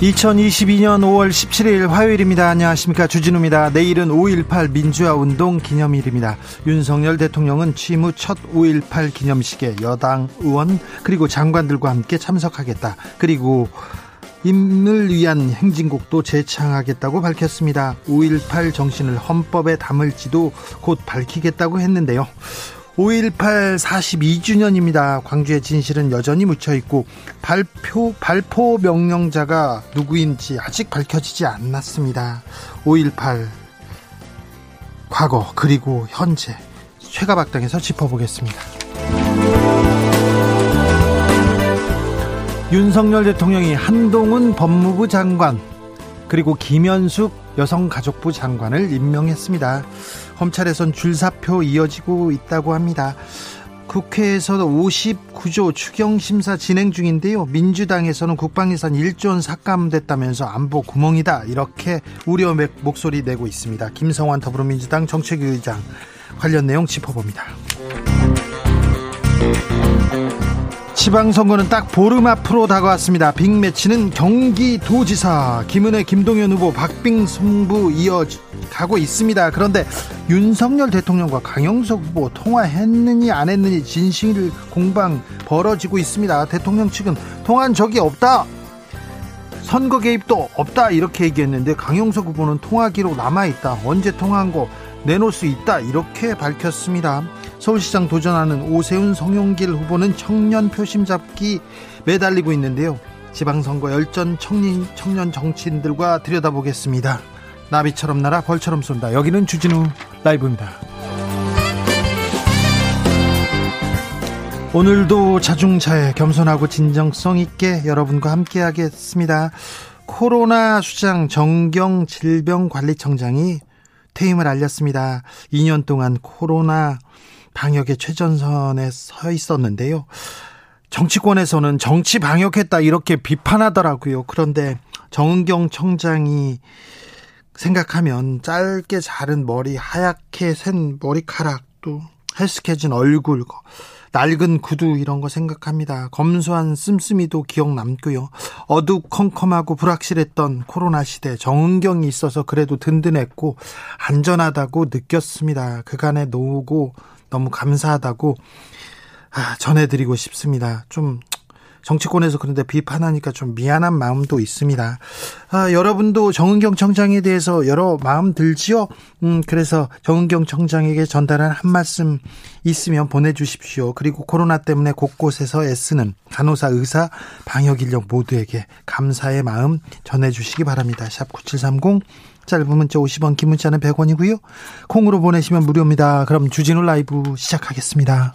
2022년 5월 17일 화요일입니다. 안녕하십니까. 주진우입니다. 내일은 5.18 민주화 운동 기념일입니다. 윤석열 대통령은 취임 후 첫 5.18 기념식에 여당 의원 그리고 장관들과 함께 참석하겠다. 그리고 임을 위한 행진곡도 재창하겠다고 밝혔습니다. 5.18 정신을 헌법에 담을지도 곧 밝히겠다고 했는데요. 5.18 42주년입니다. 광주의 진실은 여전히 묻혀있고 발표, 발포 명령자가 누구인지 아직 밝혀지지 않았습니다. 5.18 과거 그리고 현재 최가박당에서 짚어보겠습니다. 윤석열 대통령이 한동훈 법무부 장관 그리고 김현숙 여성가족부 장관을 임명했습니다. 검찰에선 줄사표 이어지고 있다고 합니다. 국회에서 59조 추경심사 진행 중인데요. 민주당에서는 국방예산 1조 원 삭감됐다면서 안보 구멍이다. 이렇게 우려 목소리 내고 있습니다. 김성환 더불어민주당 정책위 의장 관련 내용 짚어봅니다. 지방선거는 딱 보름 앞으로 다가왔습니다. 빅매치는 경기도지사 김은혜 김동연 후보 박빙 승부 이어 가고 있습니다. 그런데 윤석열 대통령과 강영석 후보 통화했느니 안 했느니 진실 공방 벌어지고 있습니다. 대통령 측은 통화한 적이 없다. 선거 개입도 없다 이렇게 얘기했는데 강영석 후보는 통화 기록 남아 있다. 언제 통화한 거 내놓을 수 있다 이렇게 밝혔습니다. 서울시장 도전하는 오세훈 성용길 후보는 청년 표심 잡기 매달리고 있는데요. 지방선거 열전 청년, 청년 정치인들과 들여다보겠습니다. 나비처럼 날아 벌처럼 쏜다. 여기는 주진우 라이브입니다. 오늘도 자중차에 겸손하고 진정성 있게 여러분과 함께 하겠습니다. 코로나 수장 정경 질병관리청장이 퇴임을 알렸습니다. 2년 동안 코로나 방역의 최전선에 서 있었는데요. 정치권에서는 정치 방역했다 이렇게 비판하더라고요. 그런데 정은경 청장이 생각하면 짧게 자른 머리, 하얗게 센 머리카락, 또 헬스케진 얼굴, 낡은 구두 이런 거 생각합니다. 검소한 씀씀이도 기억 남고요. 어두컴컴하고 불확실했던 코로나 시대 정은경이 있어서 그래도 든든했고 안전하다고 느꼈습니다. 그간의 노고 너무 감사하다고 아, 전해드리고 싶습니다. 좀 정치권에서 그런데 비판하니까 좀 미안한 마음도 있습니다. 아, 여러분도 정은경 청장에 대해서 여러 마음 들지요? 음, 그래서 정은경 청장에게 전달한 한 말씀 있으면 보내주십시오. 그리고 코로나 때문에 곳곳에서 애쓰는 간호사, 의사, 방역 인력 모두에게 감사의 마음 전해주시기 바랍니다. 샵 9730 짧은 문자 50원, 긴 문자는 100원이고요. 콩으로 보내시면 무료입니다. 그럼 주진우 라이브 시작하겠습니다.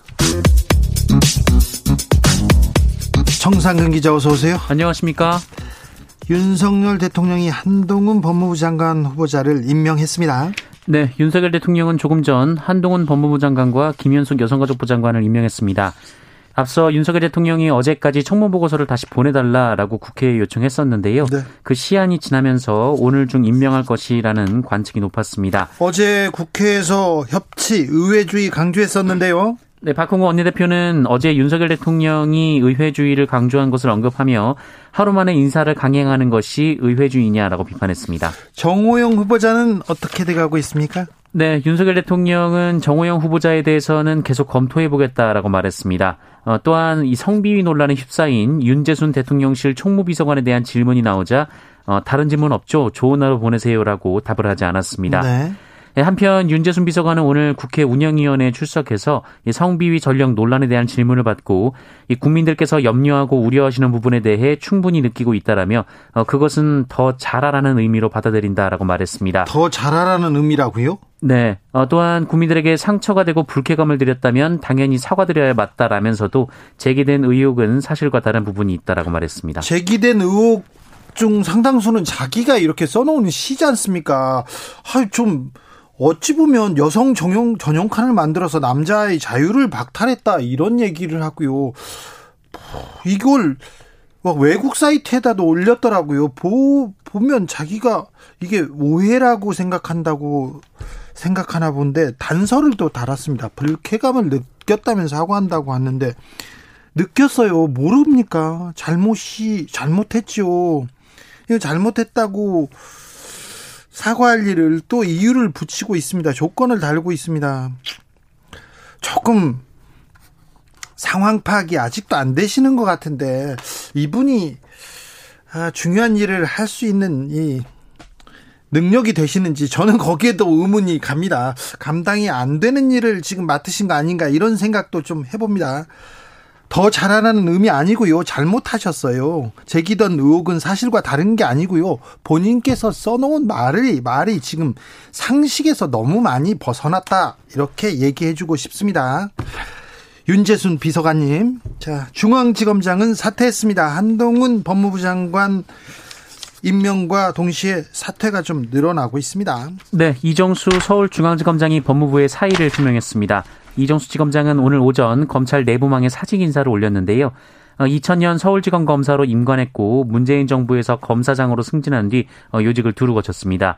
정상근 기자 어서 오세요. 안녕하십니까? 윤석열 대통령이 한동훈 법무부 장관 후보자를 임명했습니다. 네, 윤석열 대통령은 조금 전 한동훈 법무부 장관과 김현숙 여성가족부 장관을 임명했습니다. 앞서 윤석열 대통령이 어제까지 청문 보고서를 다시 보내달라라고 국회에 요청했었는데요. 네. 그 시한이 지나면서 오늘 중 임명할 것이라는 관측이 높았습니다. 어제 국회에서 협치, 의회주의 강조했었는데요. 네, 박홍구 원내대표는 어제 윤석열 대통령이 의회주의를 강조한 것을 언급하며 하루 만에 인사를 강행하는 것이 의회주의냐라고 비판했습니다. 정호영 후보자는 어떻게 돼가고 있습니까? 네, 윤석열 대통령은 정호영 후보자에 대해서는 계속 검토해 보겠다라고 말했습니다. 어, 또한 이 성비위 논란에 휩싸인 윤재순 대통령실 총무비서관에 대한 질문이 나오자 어, 다른 질문 없죠. 좋은 하루 보내세요라고 답을 하지 않았습니다. 네. 예, 한편 윤재순 비서관은 오늘 국회 운영위원회에 출석해서 성비위 전력 논란에 대한 질문을 받고 국민들께서 염려하고 우려하시는 부분에 대해 충분히 느끼고 있다라며 어, 그것은 더 잘하라는 의미로 받아들인다라고 말했습니다. 더 잘하라는 의미라고요? 네. 어, 또한 국민들에게 상처가 되고 불쾌감을 드렸다면 당연히 사과드려야 맞다라면서도 제기된 의혹은 사실과 다른 부분이 있다라고 말했습니다. 제기된 의혹 중 상당수는 자기가 이렇게 써놓은 시지 않습니까? 아, 좀 어찌 보면 여성 전용 전용 칸을 만들어서 남자의 자유를 박탈했다 이런 얘기를 하고요. 이걸 막 외국 사이트에다도 올렸더라고요. 보, 보면 자기가 이게 오해라고 생각한다고 생각하나 본데 단서를 또 달았습니다. 불쾌감을 느꼈다면서 하고한다고 하는데 느꼈어요. 모릅니까? 잘못이 잘못했죠. 이거 잘못했다고 사과할 일을 또 이유를 붙이고 있습니다. 조건을 달고 있습니다. 조금 상황 파악이 아직도 안 되시는 것 같은데 이분이 아, 중요한 일을 할 수 있는 이 능력이 되시는지 저는 거기에도 의문이 갑니다. 감당이 안 되는 일을 지금 맡으신 거 아닌가 이런 생각도 좀 해봅니다. 더 잘하라는 의미 아니고요. 잘못하셨어요. 제기던 의혹은 사실과 다른 게 아니고요. 본인께서 써놓은 말이 말이 지금 상식에서 너무 많이 벗어났다. 이렇게 얘기해주고 싶습니다. 윤재순 비서관님, 자 중앙지검장은 사퇴했습니다. 한동훈 법무부 장관 임명과 동시에 사퇴가 좀 늘어나고 있습니다. 네, 이정수 서울중앙지검장이 법무부의 사의를 표명했습니다. 이정수 지검장은 오늘 오전 검찰 내부망에 사직 인사를 올렸는데요. 2000년 어, 서울지검 검사로 임관했고 문재인 정부에서 검사장으로 승진한 뒤 어, 요직을 두루 거쳤습니다.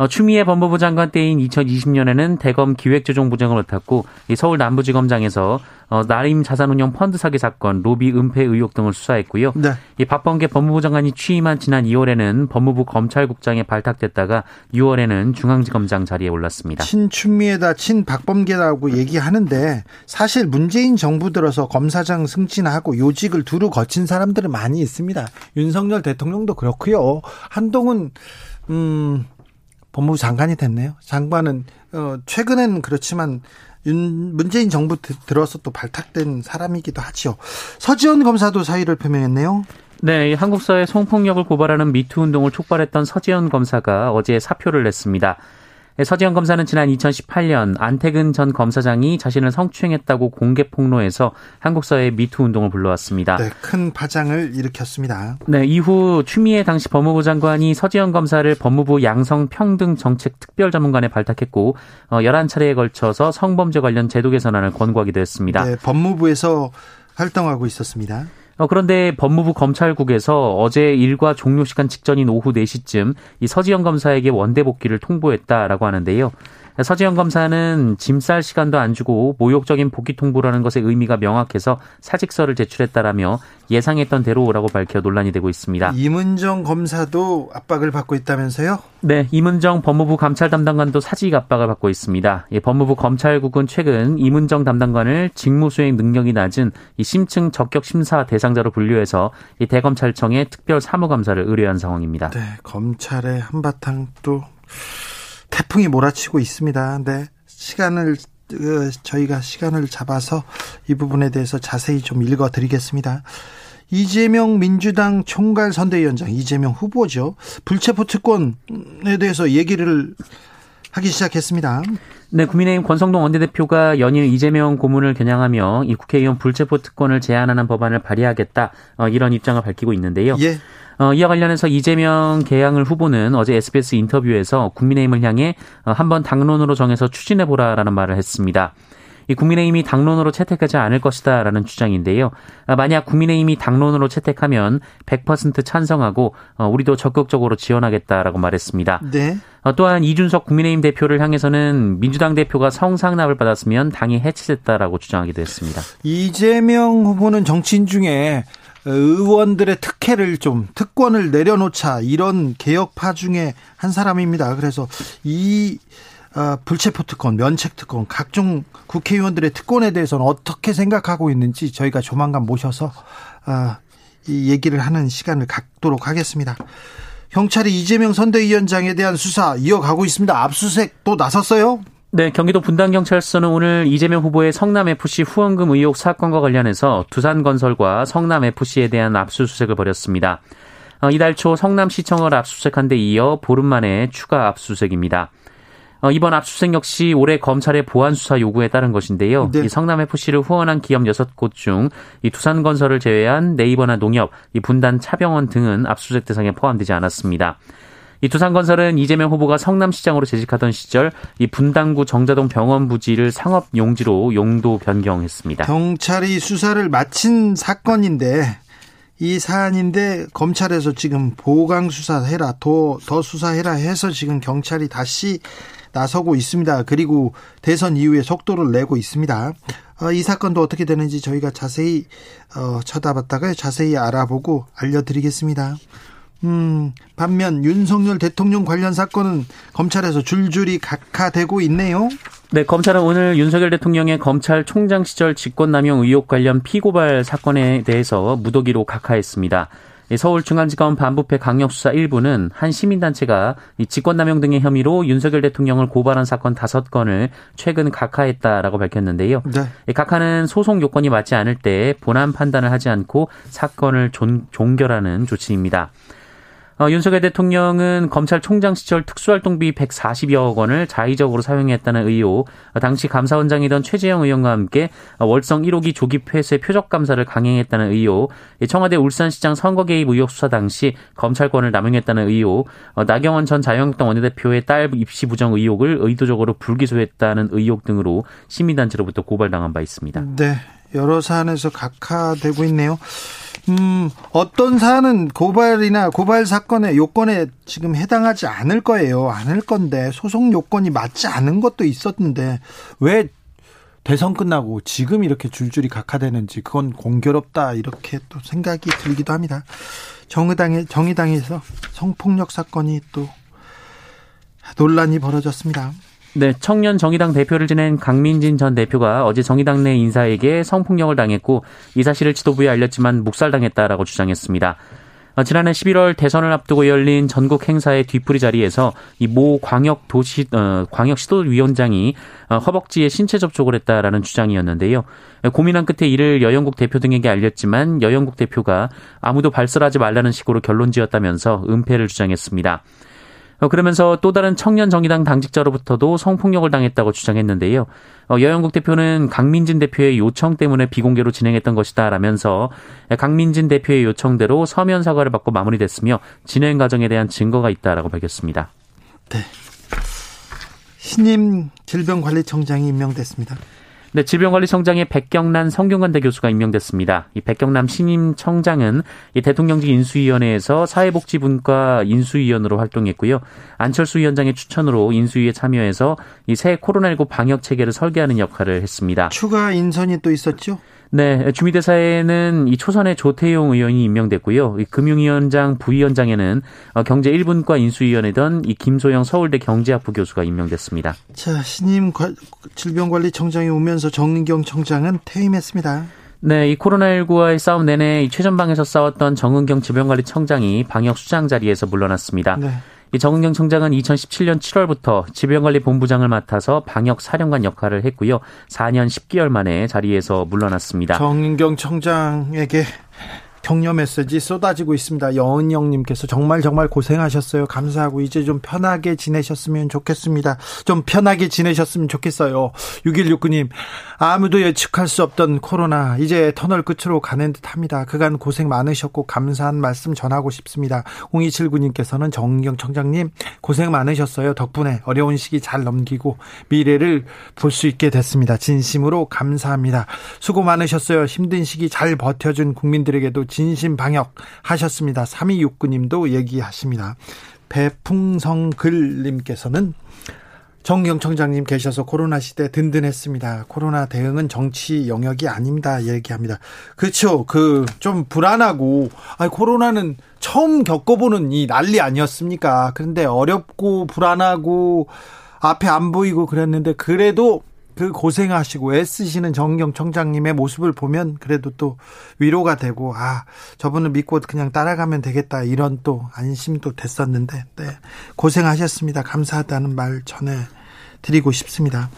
어, 추미애 법무부 장관 때인 2020년에는 대검 기획조정부장을 맡았고 서울 남부지검장에서 어, 나림 자산운용 펀드 사기 사건, 로비 은폐 의혹 등을 수사했고요. 네. 이 박범계 법무부 장관이 취임한 지난 2월에는 법무부 검찰국장에 발탁됐다가 6월에는 중앙지검장 자리에 올랐습니다. 친추미애다, 친박범계라고 얘기하는데 사실 문재인 정부 들어서 검사장 승진하고 요직을 두루 거친 사람들은 많이 있습니다. 윤석열 대통령도 그렇고요. 한동훈 음 법무부 장관이 됐네요. 장관은 어 최근엔 그렇지만 윤 문재인 정부 들어서 또 발탁된 사람이기도 하지요. 서지원 검사도 사의를 표명했네요. 네, 한국 사회 성폭력을 고발하는 미투 운동을 촉발했던 서지현 검사가 어제 사표를 냈습니다. 네, 서지현 검사는 지난 2018년 안태근 전 검사장이 자신을 성추행했다고 공개 폭로해서 한국 사회 미투 운동을 불러왔습니다. 네, 큰 파장을 일으켰습니다. 네, 이후 추미애 당시 법무부 장관이 서지현 검사를 법무부 양성평등 정책 특별자문관에 발탁했고 11차례에 어, 걸쳐서 성범죄 관련 제도 개선안을 권고하기도 했습니다. 네, 법무부에서 활동하고 있었습니다. 어, 그런데 법무부 검찰국에서 어제 일과 종료 시간 직전인 오후 4시쯤 이 서지영 검사에게 원대 복귀를 통보했다라고 하는데요. 서지영 검사는 짐 쌀 시간도 안 주고 모욕적인 복귀 통보라는 것의 의미가 명확해서 사직서를 제출했다라며 예상했던 대로라고 밝혀 논란이 되고 있습니다. 이문정 검사도 압박을 받고 있다면서요? 네, 이문정 법무부 감찰 담당관도 사직 압박을 받고 있습니다. 예, 법무부 검찰국은 최근 이문정 담당관을 직무수행 능력이 낮은 이 심층 적격 심사 대상자로 분류해서 이 대검찰청에 특별 사무감사를 의뢰한 상황입니다. 네, 검찰의 한바탕 또 태풍이 몰아치고 있습니다. 네. 시간을 어, 저희가 시간을 잡아서 이 부분에 대해서 자세히 좀 읽어 드리겠습니다. 이재명 민주당 총괄 선대위원장 이재명 후보죠. 불체포 특권에 대해서 얘기를 하기 시작했습니다. 네, 국민의힘 권성동 원내대표가 연일 이재명 고문을 겨냥하며 이 국회의원 불체포 특권을 제한하는 법안을 발의하겠다 어, 이런 입장을 밝히고 있는데요. 예. 어, 이와 관련해서 이재명 개항을 후보는 어제 SBS 인터뷰에서 국민의힘을 향해 어, 한번 당론으로 정해서 추진해보라라는 말을 했습니다. 이 국민의힘이 당론으로 채택하지 않을 것이다라는 주장인데요. 아, 만약 국민의힘이 당론으로 채택하면 100% 찬성하고 어, 우리도 적극적으로 지원하겠다라고 말했습니다. 네. 어, 또한 이준석 국민의힘 대표를 향해서는 민주당 대표가 성상납을 받았으면 당이 해치됐다라고 주장하기도 했습니다. 이재명 후보는 정치인 중에 의원들의 특혜를 좀 특권을 내려놓자 이런 개혁파 중에 한 사람입니다. 그래서 이 어, 불체포 특권, 면책 특권, 각종 국회의원들의 특권에 대해서는 어떻게 생각하고 있는지 저희가 조만간 모셔서 어, 이 얘기를 하는 시간을 갖도록 하겠습니다. 경찰이 이재명 선대위원장에 대한 수사 이어가고 있습니다. 압수수색 또 나섰어요? 네, 경기도 분당경찰서는 오늘 이재명 후보의 성남FC 후원금 의혹 사건과 관련해서 두산건설과 성남FC에 대한 압수수색을 벌였습니다. 어, 이달 초 성남시청을 압수수색한 데 이어 보름 만에 추가 압수수색입니다. 어, 이번 압수수색 역시 올해 검찰의 보안 수사 요구에 따른 것인데요. 네. 이 성남 FC를 후원한 기업 6곳 중 이 두산건설을 제외한 네이버나 농협, 이 분단 차병원 등은 압수수색 대상에 포함되지 않았습니다. 이 두산건설은 이재명 후보가 성남시장으로 재직하던 시절 이 분당구 정자동 병원 부지를 상업 용지로 용도 변경했습니다. 경찰이 수사를 마친 사건인데 이 사안인데 검찰에서 지금 보강 수사해라 더, 더 수사해라 해서 지금 경찰이 다시 나서고 있습니다. 그리고 대선 이후에 속도를 내고 있습니다. 어, 이 사건도 어떻게 되는지 저희가 자세히 어, 쳐다봤다가 자세히 알아보고 알려드리겠습니다. 음, 반면 윤석열 대통령 관련 사건은 검찰에서 줄줄이 각하되고 있네요. 네, 검찰은 오늘 윤석열 대통령의 검찰총장 시절 직권남용 의혹 관련 피고발 사건에 대해서 무더기로 각하했습니다. 서울중앙지검 반부패 강력수사 1부는 한 시민단체가 직권남용 등의 혐의로 윤석열 대통령을 고발한 사건 5건을 최근 각하했다라고 밝혔는데요. 네. 각하는 소송 요건이 맞지 않을 때 본안 판단을 하지 않고 사건을 존, 종결하는 조치입니다. 어, 윤석열 대통령은 검찰총장 시절 특수활동비 140여억 원을 자의적으로 사용했다는 의혹, 어, 당시 감사원장이던 최재형 의원과 함께 어, 월성 1호기 조기 폐쇄 표적 감사를 강행했다는 의혹, 청와대 울산시장 선거 개입 의혹 수사 당시 검찰권을 남용했다는 의혹, 어, 나경원 전 자유한국당 원내대표의 딸 입시 부정 의혹을 의도적으로 불기소했다는 의혹 등으로 시민단체로부터 고발당한 바 있습니다. 네, 여러 사안에서 각하되고 있네요. 음, 어떤 사안은 고발이나 고발 사건의 요건에 지금 해당하지 않을 거예요. 않을 건데 소송 요건이 맞지 않은 것도 있었는데 왜 대선 끝나고 지금 이렇게 줄줄이 각하되는지 그건 공교롭다 이렇게 또 생각이 들기도 합니다. 정의당에 정의당에서 성폭력 사건이 또 논란이 벌어졌습니다. 네, 청년 정의당 대표를 지낸 강민진 전 대표가 어제 정의당 내 인사에게 성폭력을 당했고 이 사실을 지도부에 알렸지만 묵살당했다라고 주장했습니다. 어, 지난해 11월 대선을 앞두고 열린 전국 행사의 뒤풀이 자리에서 이 모 광역 도시 어, 광역 시도위원장이 어, 허벅지에 신체 접촉을 했다라는 주장이었는데요. 고민한 끝에 이를 여영국 대표 등에게 알렸지만 여영국 대표가 아무도 발설하지 말라는 식으로 결론지었다면서 은폐를 주장했습니다. 어, 그러면서 또 다른 청년 정의당 당직자로부터도 성폭력을 당했다고 주장했는데요. 어, 여영국 대표는 강민진 대표의 요청 때문에 비공개로 진행했던 것이다라면서 강민진 대표의 요청대로 서면 사과를 받고 마무리됐으며 진행 과정에 대한 증거가 있다라고 밝혔습니다. 네. 신임 질병관리청장이 임명됐습니다. 네, 질병관리청장에 백경란 성균관대 교수가 임명됐습니다. 이 백경남 신임 청장은 이 대통령직 인수위원회에서 사회복지분과 인수위원으로 활동했고요. 안철수 위원장의 추천으로 인수위에 참여해서 이 새 코로나19 방역 체계를 설계하는 역할을 했습니다. 추가 인선이 또 있었죠? 네, 주미대사에는 이 초선의 조태용 의원이 임명됐고요. 이 금융위원장 부위원장에는 어, 경제 1분과 인수위원회던 이 김소영 서울대 경제학부 교수가 임명됐습니다. 자, 신임 질병관리청장이 오면서 정은경 청장은 퇴임했습니다. 네, 이 코로나19와의 싸움 내내 이 최전방에서 싸웠던 정은경 질병관리청장이 방역 수장 자리에서 물러났습니다. 네. 이 정은경 청장은 2017년 7월부터 질병관리본부장을 맡아서 방역 사령관 역할을 했고요. 4년 10개월 만에 자리에서 물러났습니다. 정은경 청장에게 격려 메시지 쏟아지고 있습니다. 여은영님께서 정말 정말 고생하셨어요. 감사하고 이제 좀 편하게 지내셨으면 좋겠습니다. 좀 편하게 지내셨으면 좋겠어요. 6169님 아무도 예측할 수 없던 코로나 이제 터널 끝으로 가는 듯 합니다. 그간 고생 많으셨고 감사한 말씀 전하고 싶습니다. 0279님께서는 정경 청장님 고생 많으셨어요. 덕분에 어려운 시기 잘 넘기고 미래를 볼 수 있게 됐습니다. 진심으로 감사합니다. 수고 많으셨어요. 힘든 시기 잘 버텨준 국민들에게도 진심 방역 하셨습니다. 3269님도 얘기하십니다. 배풍성 글님께서는 정경청장님 계셔서 코로나 시대 든든했습니다. 코로나 대응은 정치 영역이 아닙니다. 얘기합니다. 그렇죠. 그 좀 불안하고 아니 코로나는 처음 겪어보는 이 난리 아니었습니까? 그런데 어렵고 불안하고 앞에 안 보이고 그랬는데 그래도 그 고생하시고 애쓰시는 정경 청장님의 모습을 보면 그래도 또 위로가 되고 아 저분을 믿고 그냥 따라가면 되겠다 이런 또 안심도 됐었는데 네 고생하셨습니다 감사하다는 말 전해 드리고 싶습니다.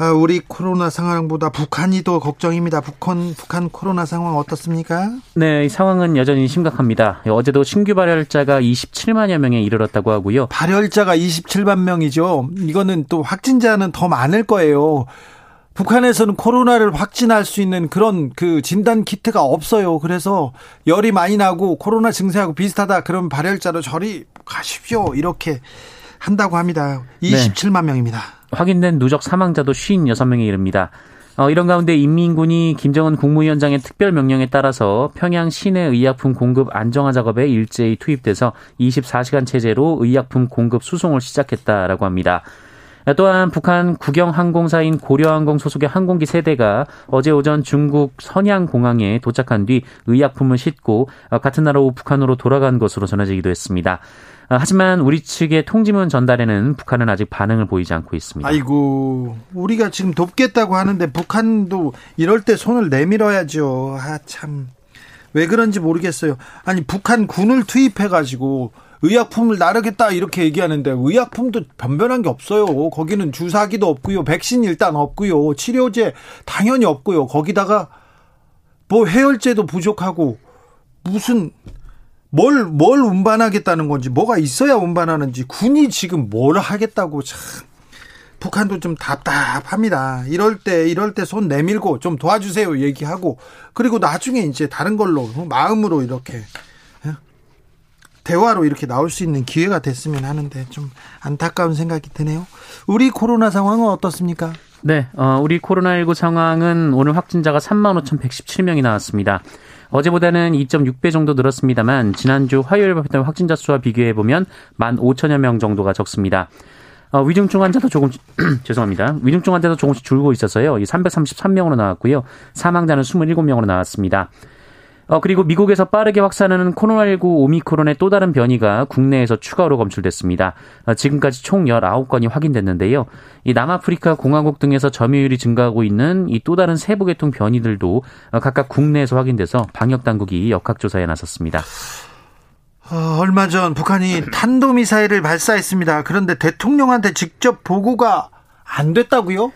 아, 우리 코로나 상황보다 북한이 더 걱정입니다. 북한 북한 코로나 상황 어떻습니까? 네, 이 상황은 여전히 심각합니다. 어제도 신규 발열자가 27만여 명에 이르렀다고 하고요. 발열자가 27만 명이죠. 이거는 또 확진자는 더 많을 거예요. 북한에서는 코로나를 확진할 수 있는 그런 그 진단 키트가 없어요. 그래서 열이 많이 나고 코로나 증세하고 비슷하다. 그럼 발열자로 저리 가십시오. 이렇게 한다고 합니다. 27만 네. 명입니다. 확인된 누적 사망자도 56명에 이릅니다. 어, 이런 가운데 인민군이 김정은 국무위원장의 특별 명령에 따라서 평양 시내 의약품 공급 안정화 작업에 일제히 투입돼서 24시간 체제로 의약품 공급 수송을 시작했다라고 합니다. 또한 북한 국영항공사인 고려항공 소속의 항공기 세대가 어제 오전 중국 선양공항에 도착한 뒤 의약품을 싣고 같은 나라 북한으로 돌아간 것으로 전해지기도 했습니다. 아, 하지만 우리 측의 통지문 전달에는 북한은 아직 반응을 보이지 않고 있습니다. 아이고, 우리가 지금 돕겠다고 하는데 북한도 이럴 때 손을 내밀어야죠. 아, 참. 왜 그런지 모르겠어요. 아니, 북한 군을 투입해가지고 의약품을 나르겠다 이렇게 얘기하는데 의약품도 변변한 게 없어요. 거기는 주사기도 없고요. 백신 일단 없고요. 치료제 당연히 없고요. 거기다가 뭐 해열제도 부족하고 무슨 뭘, 뭘 운반하겠다는 건지, 뭐가 있어야 운반하는지, 군이 지금 뭘 하겠다고 참. 북한도 좀 답답합니다. 이럴 때, 이럴 때 손 내밀고 좀 도와주세요 얘기하고, 그리고 나중에 이제 다른 걸로, 마음으로 이렇게, 예? 대화로 이렇게 나올 수 있는 기회가 됐으면 하는데 좀 안타까운 생각이 드네요. 우리 코로나 상황은 어떻습니까? 네, 어, 우리 코로나19 상황은 오늘 확진자가 3만 5,117명이 나왔습니다. 어제보다는 2.6배 정도 늘었습니다만 지난주 화요일 발표된 확진자 수와 비교해 보면 15,000여 명 정도가 적습니다. 어, 위중증 환자도 조금 죄송합니다. 위중증 환자도 조금씩 줄고 있었어요. 333명으로 나왔고요. 사망자는 27명으로 나왔습니다. 어, 그리고 미국에서 빠르게 확산하는 코로나19 오미크론의 또 다른 변이가 국내에서 추가로 검출됐습니다. 어, 지금까지 총 19건이 확인됐는데요. 이 남아프리카 공화국 등에서 점유율이 증가하고 있는 이 또 다른 세부 계통 변이들도 어, 각각 국내에서 확인돼서 방역 당국이 역학조사에 나섰습니다. 어, 얼마 전 북한이 탄도미사일을 발사했습니다. 그런데 대통령한테 직접 보고가 안 됐다고요?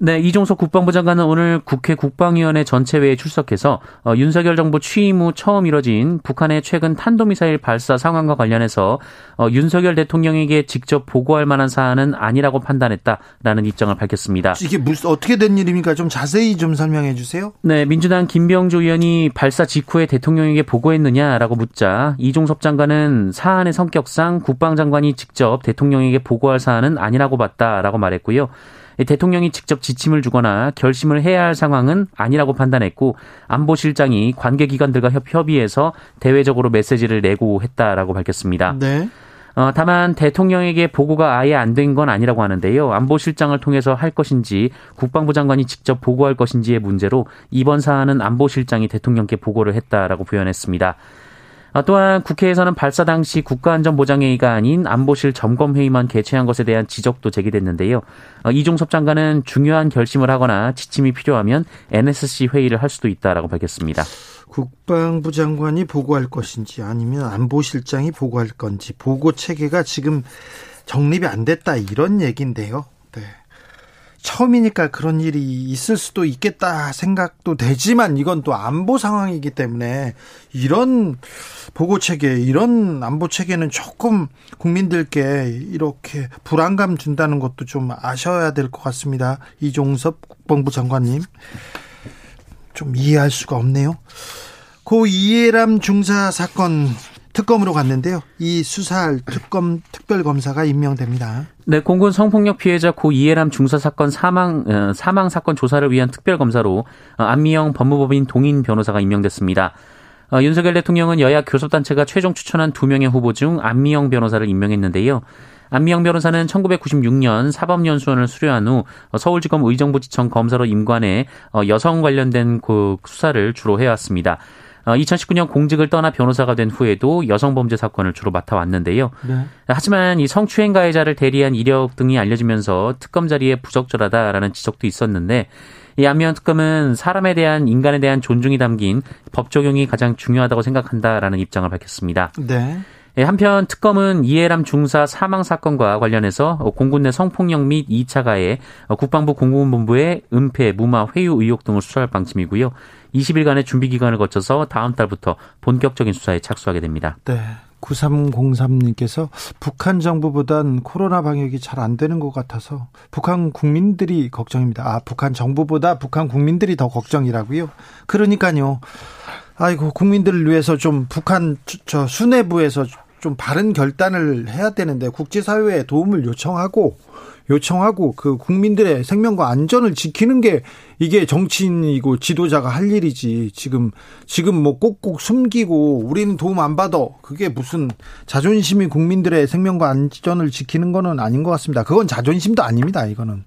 네, 이종석 국방부 장관은 오늘 국회 국방위원회 전체회에 출석해서 어, 윤석열 정부 취임 후 처음 이뤄진 북한의 최근 탄도미사일 발사 상황과 관련해서 어, 윤석열 대통령에게 직접 보고할 만한 사안은 아니라고 판단했다라는 입장을 밝혔습니다. 이게 무슨 어떻게 된 일입니까? 좀 자세히 좀 설명해 주세요. 네, 민주당 김병주 의원이 발사 직후에 대통령에게 보고했느냐라고 묻자 이종섭 장관은 사안의 성격상 국방장관이 직접 대통령에게 보고할 사안은 아니라고 봤다라고 말했고요. 대통령이 직접 지침을 주거나 결심을 해야 할 상황은 아니라고 판단했고 안보실장이 관계기관들과 협의해서 대외적으로 메시지를 내고 했다라고 밝혔습니다. 네. 어, 다만 대통령에게 보고가 아예 안 된 건 아니라고 하는데요. 안보실장을 통해서 할 것인지 국방부 장관이 직접 보고할 것인지의 문제로 이번 사안은 안보실장이 대통령께 보고를 했다라고 표현했습니다. 아, 또한 국회에서는 발사 당시 국가안전보장회의가 아닌 안보실 점검회의만 개최한 것에 대한 지적도 제기됐는데요. 어, 이종섭 장관은 중요한 결심을 하거나 지침이 필요하면 NSC 회의를 할 수도 있다라고 밝혔습니다. 국방부 장관이 보고할 것인지 아니면 안보실장이 보고할 건지 보고 체계가 지금 정립이 안 됐다 이런 얘기인데요. 네. 처음이니까 그런 일이 있을 수도 있겠다 생각도 되지만 이건 또 안보 상황이기 때문에 이런 보고 체계, 이런 안보 체계는 조금 국민들께 이렇게 불안감 준다는 것도 좀 아셔야 될 것 같습니다. 이종섭 국방부 장관님. 좀 이해할 수가 없네요. 고 이해람 중사 사건 특검으로 갔는데요. 이 수사할 특검 특별검사가 임명됩니다. 네, 공군 성폭력 피해자 고 이해람 중사 사건 사망 어, 사망 사건 조사를 위한 특별검사로 어, 안미영 법무법인 동인 변호사가 임명됐습니다. 어, 윤석열 대통령은 여야 교섭단체가 최종 추천한 두 명의 후보 중 안미영 변호사를 임명했는데요. 안미영 변호사는 1996년 사법연수원을 수료한 후 서울지검 의정부지청 검사로 임관해 여성 관련된 그 수사를 주로 해왔습니다. 2019년 어, 공직을 떠나 변호사가 된 후에도 여성 범죄 사건을 주로 맡아왔는데요. 네. 하지만 이 성추행 가해자를 대리한 이력 등이 알려지면서 특검 자리에 부적절하다라는 지적도 있었는데 이 안미연 특검은 사람에 대한 인간에 대한 존중이 담긴 법 적용이 가장 중요하다고 생각한다라는 입장을 밝혔습니다. 네. 예, 한편 특검은 이해람 중사 사망 사건과 관련해서 공군 내 성폭력 및 2차 가해, 국방부 공군본부의 은폐, 무마, 회유 의혹 등을 수사할 방침이고요. 20일간의 준비 기간을 거쳐서 다음 달부터 본격적인 수사에 착수하게 됩니다. 네. 9303님께서 북한 정부보단 코로나 방역이 잘 안 되는 것 같아서 북한 국민들이 걱정입니다. 아, 북한 정부보다 북한 국민들이 더 걱정이라고요? 그러니까요. 아이고, 국민들을 위해서 좀 북한 저 수뇌부에서 좀 바른 결단을 해야 되는데 국제사회에 도움을 요청하고 요청하고 그 국민들의 생명과 안전을 지키는 게 이게 정치인이고 지도자가 할 일이지. 지금 지금 뭐 꼭꼭 숨기고 우리는 도움 안 받아. 그게 무슨 자존심이 국민들의 생명과 안전을 지키는 거는 아닌 것 같습니다. 그건 자존심도 아닙니다. 이거는.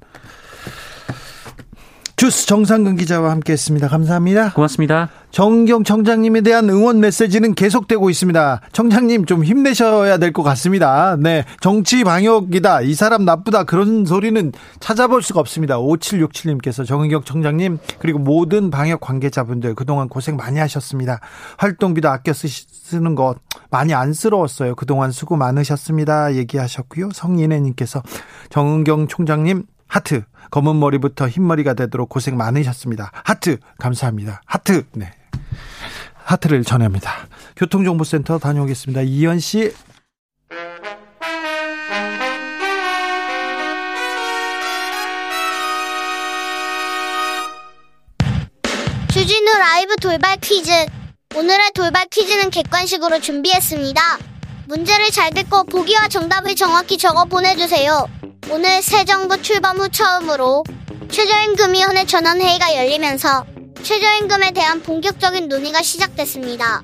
주스 정상근 기자와 함께했습니다. 감사합니다. 고맙습니다. 정경 청장님에 대한 응원 메시지는 계속되고 있습니다. 청장님 좀 힘내셔야 될 것 같습니다. 네, 정치 방역이다. 이 사람 나쁘다. 그런 소리는 찾아볼 수가 없습니다. 5767님께서 정은경 청장님 그리고 모든 방역 관계자분들 그동안 고생 많이 하셨습니다. 활동비도 아껴 쓰는 것 많이 안쓰러웠어요. 그동안 수고 많으셨습니다. 얘기하셨고요. 성인혜님께서 정은경 총장님 하트 검은 머리부터 흰머리가 되도록 고생 많으셨습니다. 하트 감사합니다. 하트 네 하트를 전합니다. 교통정보센터 다녀오겠습니다. 이현 씨. 주진우 라이브 돌발 퀴즈. 오늘의 돌발 퀴즈는 객관식으로 준비했습니다. 문제를 잘 듣고 보기와 정답을 정확히 적어 보내주세요. 오늘 새 정부 출범 후 처음으로 최저임금위원회 전원회의가 열리면서 최저임금에 대한 본격적인 논의가 시작됐습니다.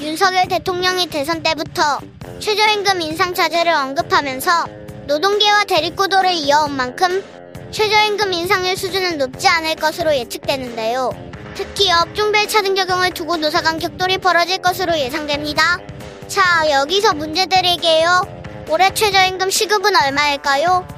윤석열 대통령이 대선 때부터 최저임금 인상 자제를 언급하면서 노동계와 대립구도를 이어온 만큼 최저임금 인상의 수준은 높지 않을 것으로 예측되는데요. 특히 업종별 차등 적용을 두고 노사 간 격돌이 벌어질 것으로 예상됩니다. 자, 여기서 문제 드릴게요. 올해 최저임금 시급은 얼마일까요?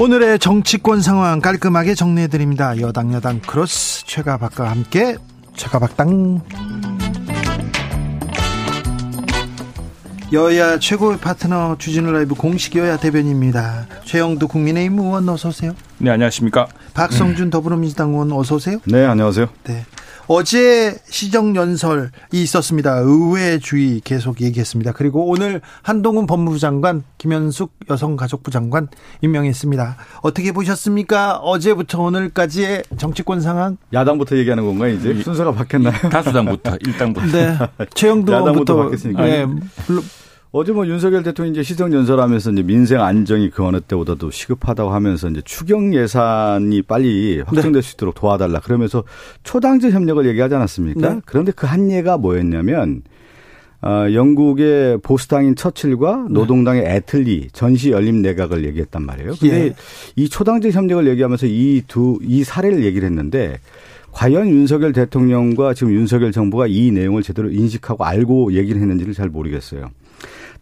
오늘의 정치권 상황 깔끔하게 정리해드립니다. 여당 야당 크로스 최가박과 함께 최가박당 여야 최고의 파트너 주진우 라이브 공식 여야 대변입니다. 최영두 국민의힘 의원 어서 오세요. 네 안녕하십니까. 박성준 더불어민주당 의원 어서 오세요. 네 안녕하세요. 네. 어제 시정연설이 있었습니다. 의회주의 계속 얘기했습니다. 그리고 오늘 한동훈 법무부 장관, 김현숙 여성가족부 장관 임명했습니다. 어떻게 보셨습니까? 어제부터 오늘까지의 정치권 상황? 야당부터 얘기하는 건가요, 이제? 순서가 바뀌었나요? 다수당부터, 일당부터. 네. 최영도 야당부터 바뀌었으니까. 네. 어제 뭐 윤석열 대통령이 이제 시정 연설하면서 이제 민생 안정이 그 어느 때보다도 시급하다고 하면서 이제 추경 예산이 빨리 확정될 네. 수 있도록 도와달라 그러면서 초당적 협력을 얘기하지 않았습니까? 네. 그런데 그 한 예가 뭐였냐면 어, 영국의 보수당인 처칠과 네. 노동당의 애틀리 전시 연립 내각을 얘기했단 말이에요. 근데 예. 이 초당제 협력을 얘기하면서 이두이 사례를 얘기를 했는데 과연 윤석열 대통령과 지금 윤석열 정부가 이 내용을 제대로 인식하고 알고 얘기를 했는지를 잘 모르겠어요.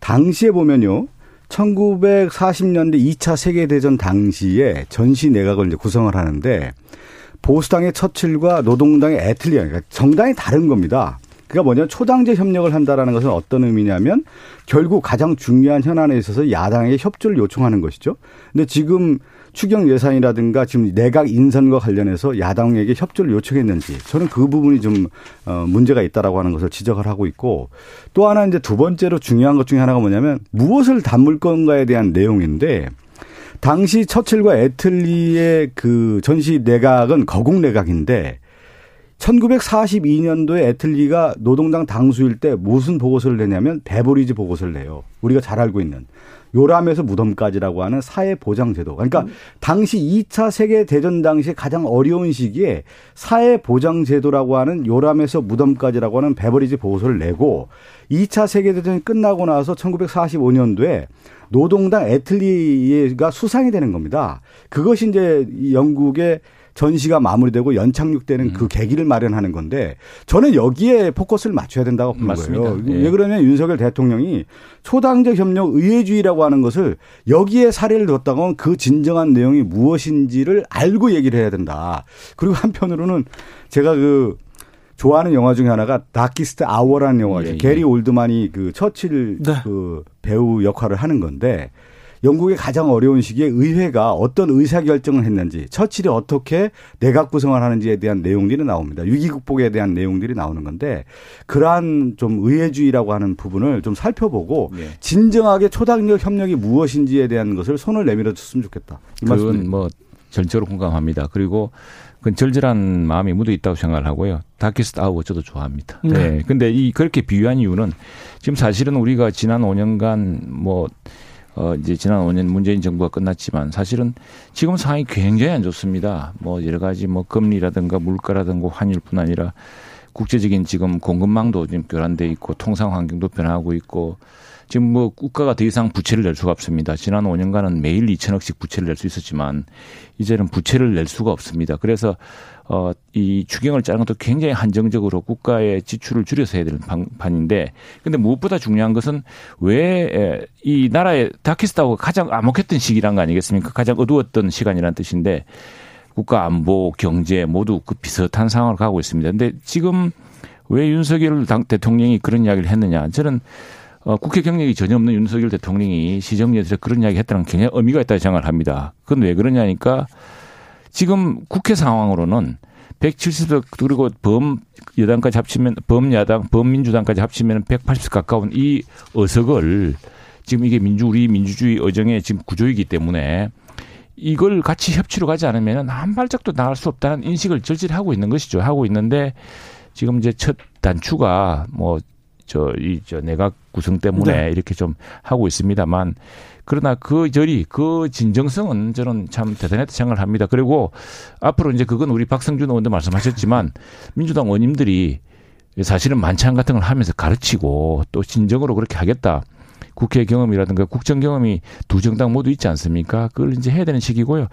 당시에 보면요. 1940년대 2차 세계대전 당시에 전시 내각을 이제 구성을 하는데 보수당의 처칠과 노동당의 애틀리아, 그러니까 정당이 다른 겁니다. 그러니까 뭐냐 초당제 협력을 한다라는 것은 어떤 의미냐면 결국 가장 중요한 현안에 있어서 야당에게 협조를 요청하는 것이죠. 근데 지금 추경 예산이라든가 지금 내각 인선과 관련해서 야당에게 협조를 요청했는지 저는 그 부분이 좀 어, 문제가 있다라고 하는 것을 지적을 하고 있고 또 하나 이제 두 번째로 중요한 것 중에 하나가 뭐냐면 무엇을 담을 건가에 대한 내용인데 당시 처칠과 애틀리의 그 전시 내각은 거국 내각인데 1942년도에 애틀리가 노동당 당수일 때 무슨 보고서를 내냐면 베버리지 보고서를 내요. 우리가 잘 알고 있는 요람에서 무덤까지라고 하는 사회 보장 제도. 그러니까 음. 당시 2차 세계 대전 당시 가장 어려운 시기에 사회 보장 제도라고 하는 요람에서 무덤까지라고 하는 베버리지 보고서를 내고 2차 세계 대전이 끝나고 나서 1945년도에 노동당 애틀리가 수상이 되는 겁니다. 그것이 이제 영국의 전시가 마무리되고 연착륙되는 음. 그 계기를 마련하는 건데 저는 여기에 포커스를 맞춰야 된다고 보는 맞습니다. 거예요. 예. 왜 그러면 윤석열 대통령이 초당적 협력 의회주의라고 하는 것을 여기에 사례를 뒀다고 그 진정한 내용이 무엇인지를 알고 얘기를 해야 된다. 그리고 한편으로는 제가 그 좋아하는 영화 중에 하나가 다키스트 아워라는 영화죠. 예, 예. 게리 올드만이 그 처칠 네. 그 배우 역할을 하는 건데 영국의 가장 어려운 시기에 의회가 어떤 의사결정을 했는지 처칠이 어떻게 내각 구성을 하는지에 대한 내용들이 나옵니다. 위기 극복에 대한 내용들이 나오는 건데 그러한 좀 의회주의라고 하는 부분을 좀 살펴보고 네. 진정하게 초당력 협력이 무엇인지에 대한 것을 손을 내밀어 줬으면 좋겠다. 그건 뭐 전적으로 공감합니다. 그리고 그건 절절한 마음이 묻어 있다고 생각을 하고요. 다키스트 아우 저도 좋아합니다. 네. 네. 근데 이 그렇게 비유한 이유는 지금 사실은 우리가 지난 5년간 뭐 어, 이제 지난 5년 문재인 정부가 끝났지만 사실은 지금 상황이 굉장히 안 좋습니다. 뭐 여러 가지 뭐 금리라든가 물가라든가 환율뿐 아니라 국제적인 지금 공급망도 지금 교란돼 있고 통상 환경도 변하고 있고 지금 뭐 국가가 더 이상 부채를 낼 수가 없습니다. 지난 5년간은 매일 2천억씩 부채를 낼 수 있었지만 이제는 부채를 낼 수가 없습니다. 그래서 어, 이 추경을 짜는 것도 굉장히 한정적으로 국가의 지출을 줄여서 해야 되는 판인데 근데 무엇보다 중요한 것은 왜 이 나라의 다키스타우가 가장 암흑했던 시기란 거 아니겠습니까? 가장 어두웠던 시간이라는 뜻인데 국가 안보, 경제 모두 그 비슷한 상황을 가고 있습니다. 근데 지금 왜 윤석열 당 대통령이 그런 이야기를 했느냐? 저는 어, 국회 경력이 전혀 없는 윤석열 대통령이 시정연에서 그런 이야기 했다는 굉장히 의미가 있다고 생각을 합니다. 그건 왜 그러냐니까 지금 국회 상황으로는 170석 그리고 범 여당까지 합치면 범 야당 범민주당까지 합치면 180석 가까운 이 의석을 지금 이게 민주 우리 민주주의 의정의 지금 구조이기 때문에 이걸 같이 협치로 가지 않으면 한 발짝도 나갈 수 없다는 인식을 절실하고 있는 것이죠. 하고 있는데 지금 이제 첫 단추가 뭐 저 이 저 내각 구성 때문에 네. 이렇게 좀 하고 있습니다만 그러나 그 절이 그 진정성은 저는 참 대단했다 생각을 합니다. 그리고 앞으로 이제 그건 우리 박성준 의원도 말씀하셨지만 민주당 의원님들이 사실은 만찬 같은 걸 하면서 가르치고 또 진정으로 그렇게 하겠다. 국회 경험이라든가 국정 경험이 두 정당 모두 있지 않습니까? 그걸 이제 해야 되는 시기고요.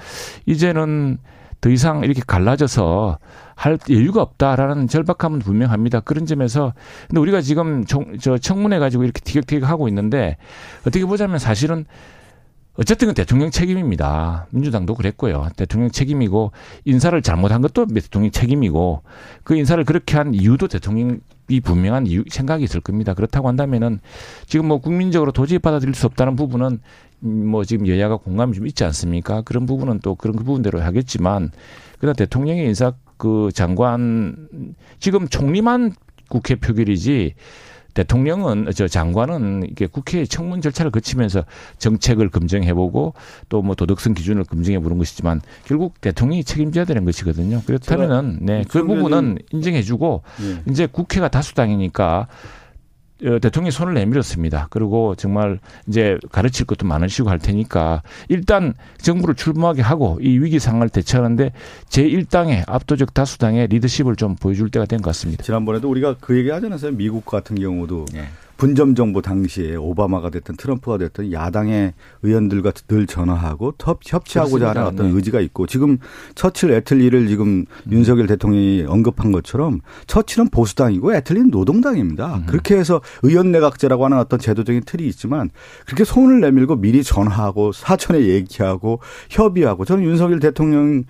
이제는 더 이상 이렇게 갈라져서 할 여유가 없다라는 절박함은 분명합니다. 그런 점에서 근데 우리가 지금 청, 저 청문회 가지고 이렇게 티격태격 하고 있는데 어떻게 보자면 사실은 어쨌든 대통령 책임입니다. 민주당도 그랬고요. 대통령 책임이고 인사를 잘못한 것도 대통령 책임이고 그 인사를 그렇게 한 이유도 대통령이 분명한 이유 생각이 있을 겁니다. 그렇다고 한다면은 지금 뭐 국민적으로 도저히 받아들일 수 없다는 부분은 뭐 지금 여야가 공감이 좀 있지 않습니까? 그런 부분은 또 그런 그 부분대로 하겠지만 그러나 대통령의 인사 그 장관 지금 총리만 국회 표결이지 대통령은 저 장관은 이게 국회 청문 절차를 거치면서 정책을 검증해보고 또 뭐 도덕성 기준을 검증해 보는 것이지만 결국 대통령이 책임져야 되는 것이거든요. 그렇다면은 네그 부분은 인정해주고 네. 이제 국회가 다수당이니까 어, 대통령이 손을 내밀었습니다. 그리고 정말 이제 가르칠 것도 많으시고 할 테니까 일단 정부를 출범하게 하고 이 위기 상황을 대처하는데 제1당의 압도적 다수당의 리더십을 좀 보여줄 때가 된 것 같습니다. 지난번에도 우리가 그 얘기 하지 않았어요? 미국 같은 경우도 네. 분점 정부 당시에 오바마가 됐든 트럼프가 됐든 야당의 의원들과 늘 전화하고 협치하고자 하는 어떤 네. 의지가 있고 지금 처칠 애틀리를 지금 음. 윤석열 대통령이 언급한 것처럼 처칠은 보수당이고 애틀리는 노동당입니다. 음. 그렇게 해서 의원 내각제라고 하는 어떤 제도적인 틀이 있지만 그렇게 손을 내밀고 미리 전화하고 사전에 얘기하고 협의하고 저는 윤석열 대통령이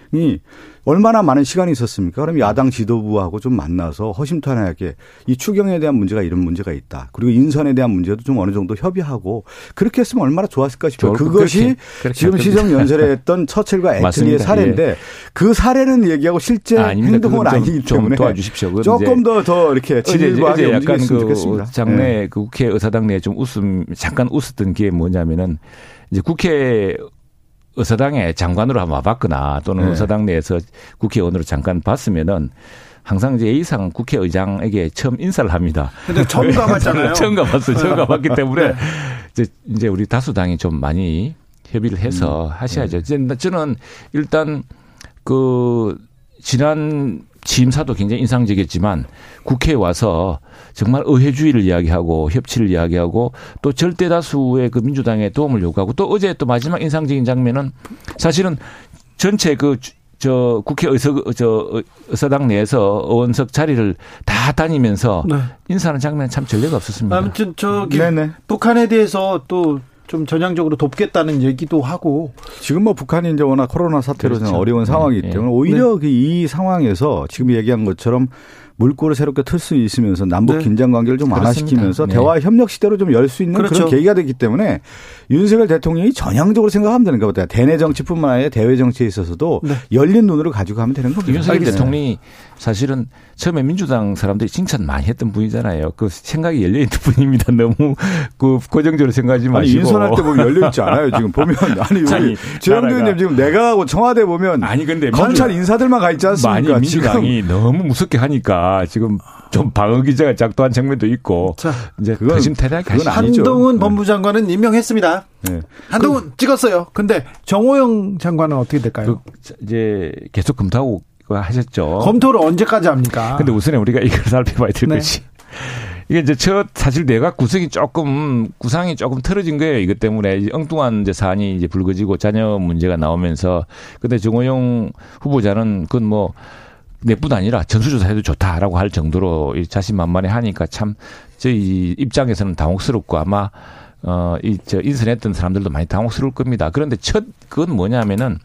얼마나 많은 시간이 있었습니까? 그럼 야당 지도부하고 좀 만나서 허심탄회하게 이 추경에 대한 문제가 이런 문제가 있다. 그리고 인선에 대한 문제도 좀 어느 정도 협의하고 그렇게 했으면 얼마나 좋았을까 싶어요. 그것이 그렇게, 그렇게 지금 시정 연설에 했던 처칠과 애틀리의 사례인데 예. 그 사례는 얘기하고 실제 아, 행동은 아니기 때문에 도와주십시오. 조금 더더 이렇게 진일보하게 약간 그 좋겠습니다. 장내 네. 그 국회 의사당 내에 좀 웃음 잠깐 웃었던 게 뭐냐면은 이제 국회 의사당에 장관으로 한번 와봤거나 또는 네. 의사당 내에서 국회의원으로 잠깐 봤으면은 항상 이제 A상 국회의장에게 처음 인사를 합니다. 근데 처음 가봤잖아요. 처음 가봤어요. 처음 가봤기 때문에 네. 이제, 이제 우리 다수당이 좀 많이 협의를 해서 음. 하셔야죠. 네. 저는 일단 그 지난 취임사도 굉장히 인상적이었지만 국회에 와서 정말 의회주의를 이야기하고 협치를 이야기하고 또 절대 다수의 그 민주당의 도움을 요구하고 또 어제 또 마지막 인상적인 장면은 사실은 전체 그저 국회 의서 저 의사당 내에서 의원석 자리를 다 다니면서 네. 인사하는 장면 참 전례가 없었습니다. 아무튼 저기 네네. 북한에 대해서 또 좀 전향적으로 돕겠다는 얘기도 하고 지금 뭐 북한이 이제 워낙 코로나 사태로 그렇죠. 어려운 상황이기 네. 때문에 오히려 네. 이 상황에서 지금 얘기한 것처럼 물꼬를 새롭게 틀 수 있으면서 남북 네. 긴장 관계를 좀 완화시키면서 네. 대화 협력 시대로 좀 열 수 있는 그렇죠. 그런 계기가 됐기 때문에 윤석열 대통령이 전향적으로 생각하면 되는 것보다 대내 정치뿐만 아니라 대외 정치에 있어서도 네. 열린 눈으로 가지고 가면 되는 겁니다. 윤석열 대통령이 사실은 처음에 민주당 사람들이 칭찬 많이 했던 분이잖아요. 그 생각이 열려 있는 분입니다. 너무 그 고정적으로 생각하지 마시고. 아니, 인선할 때 보면 열려 있지 않아요. 지금 보면 아니 우리 최영도 의원님 지금 내가하고 청와대 보면 아니 근데 검찰 인사들만 가 있지 않습니까? 많이 민주당이 너무 무섭게 하니까 지금 좀 방어 기제가 작동한 측면도 있고 자, 이제 그건 심 태대하게 그건 아니죠. 한동훈 네. 법무장관은 임명했습니다. 네. 한동훈 그, 찍었어요. 근데 정호영 장관은 어떻게 될까요? 그, 이제 계속 검토하고 하셨죠. 검토를 언제까지 합니까? 근데 우선에 우리가 이걸 살펴봐야 될 네. 것이 이게 이제 첫 사실 내각 구성이 조금 구상이 조금 틀어진 거예요. 이것 때문에 엉뚱한 이제 사안이 이제 불거지고 자녀 문제가 나오면서 근데 정호영 후보자는 그건 뭐 내뿐 아니라 전수조사해도 좋다라고 할 정도로 자신만만해 하니까 참 저희 입장에서는 당혹스럽고 아마 어, 이, 저, 인선했던 사람들도 많이 당혹스러울 겁니다. 그런데 첫, 그건 뭐냐면은,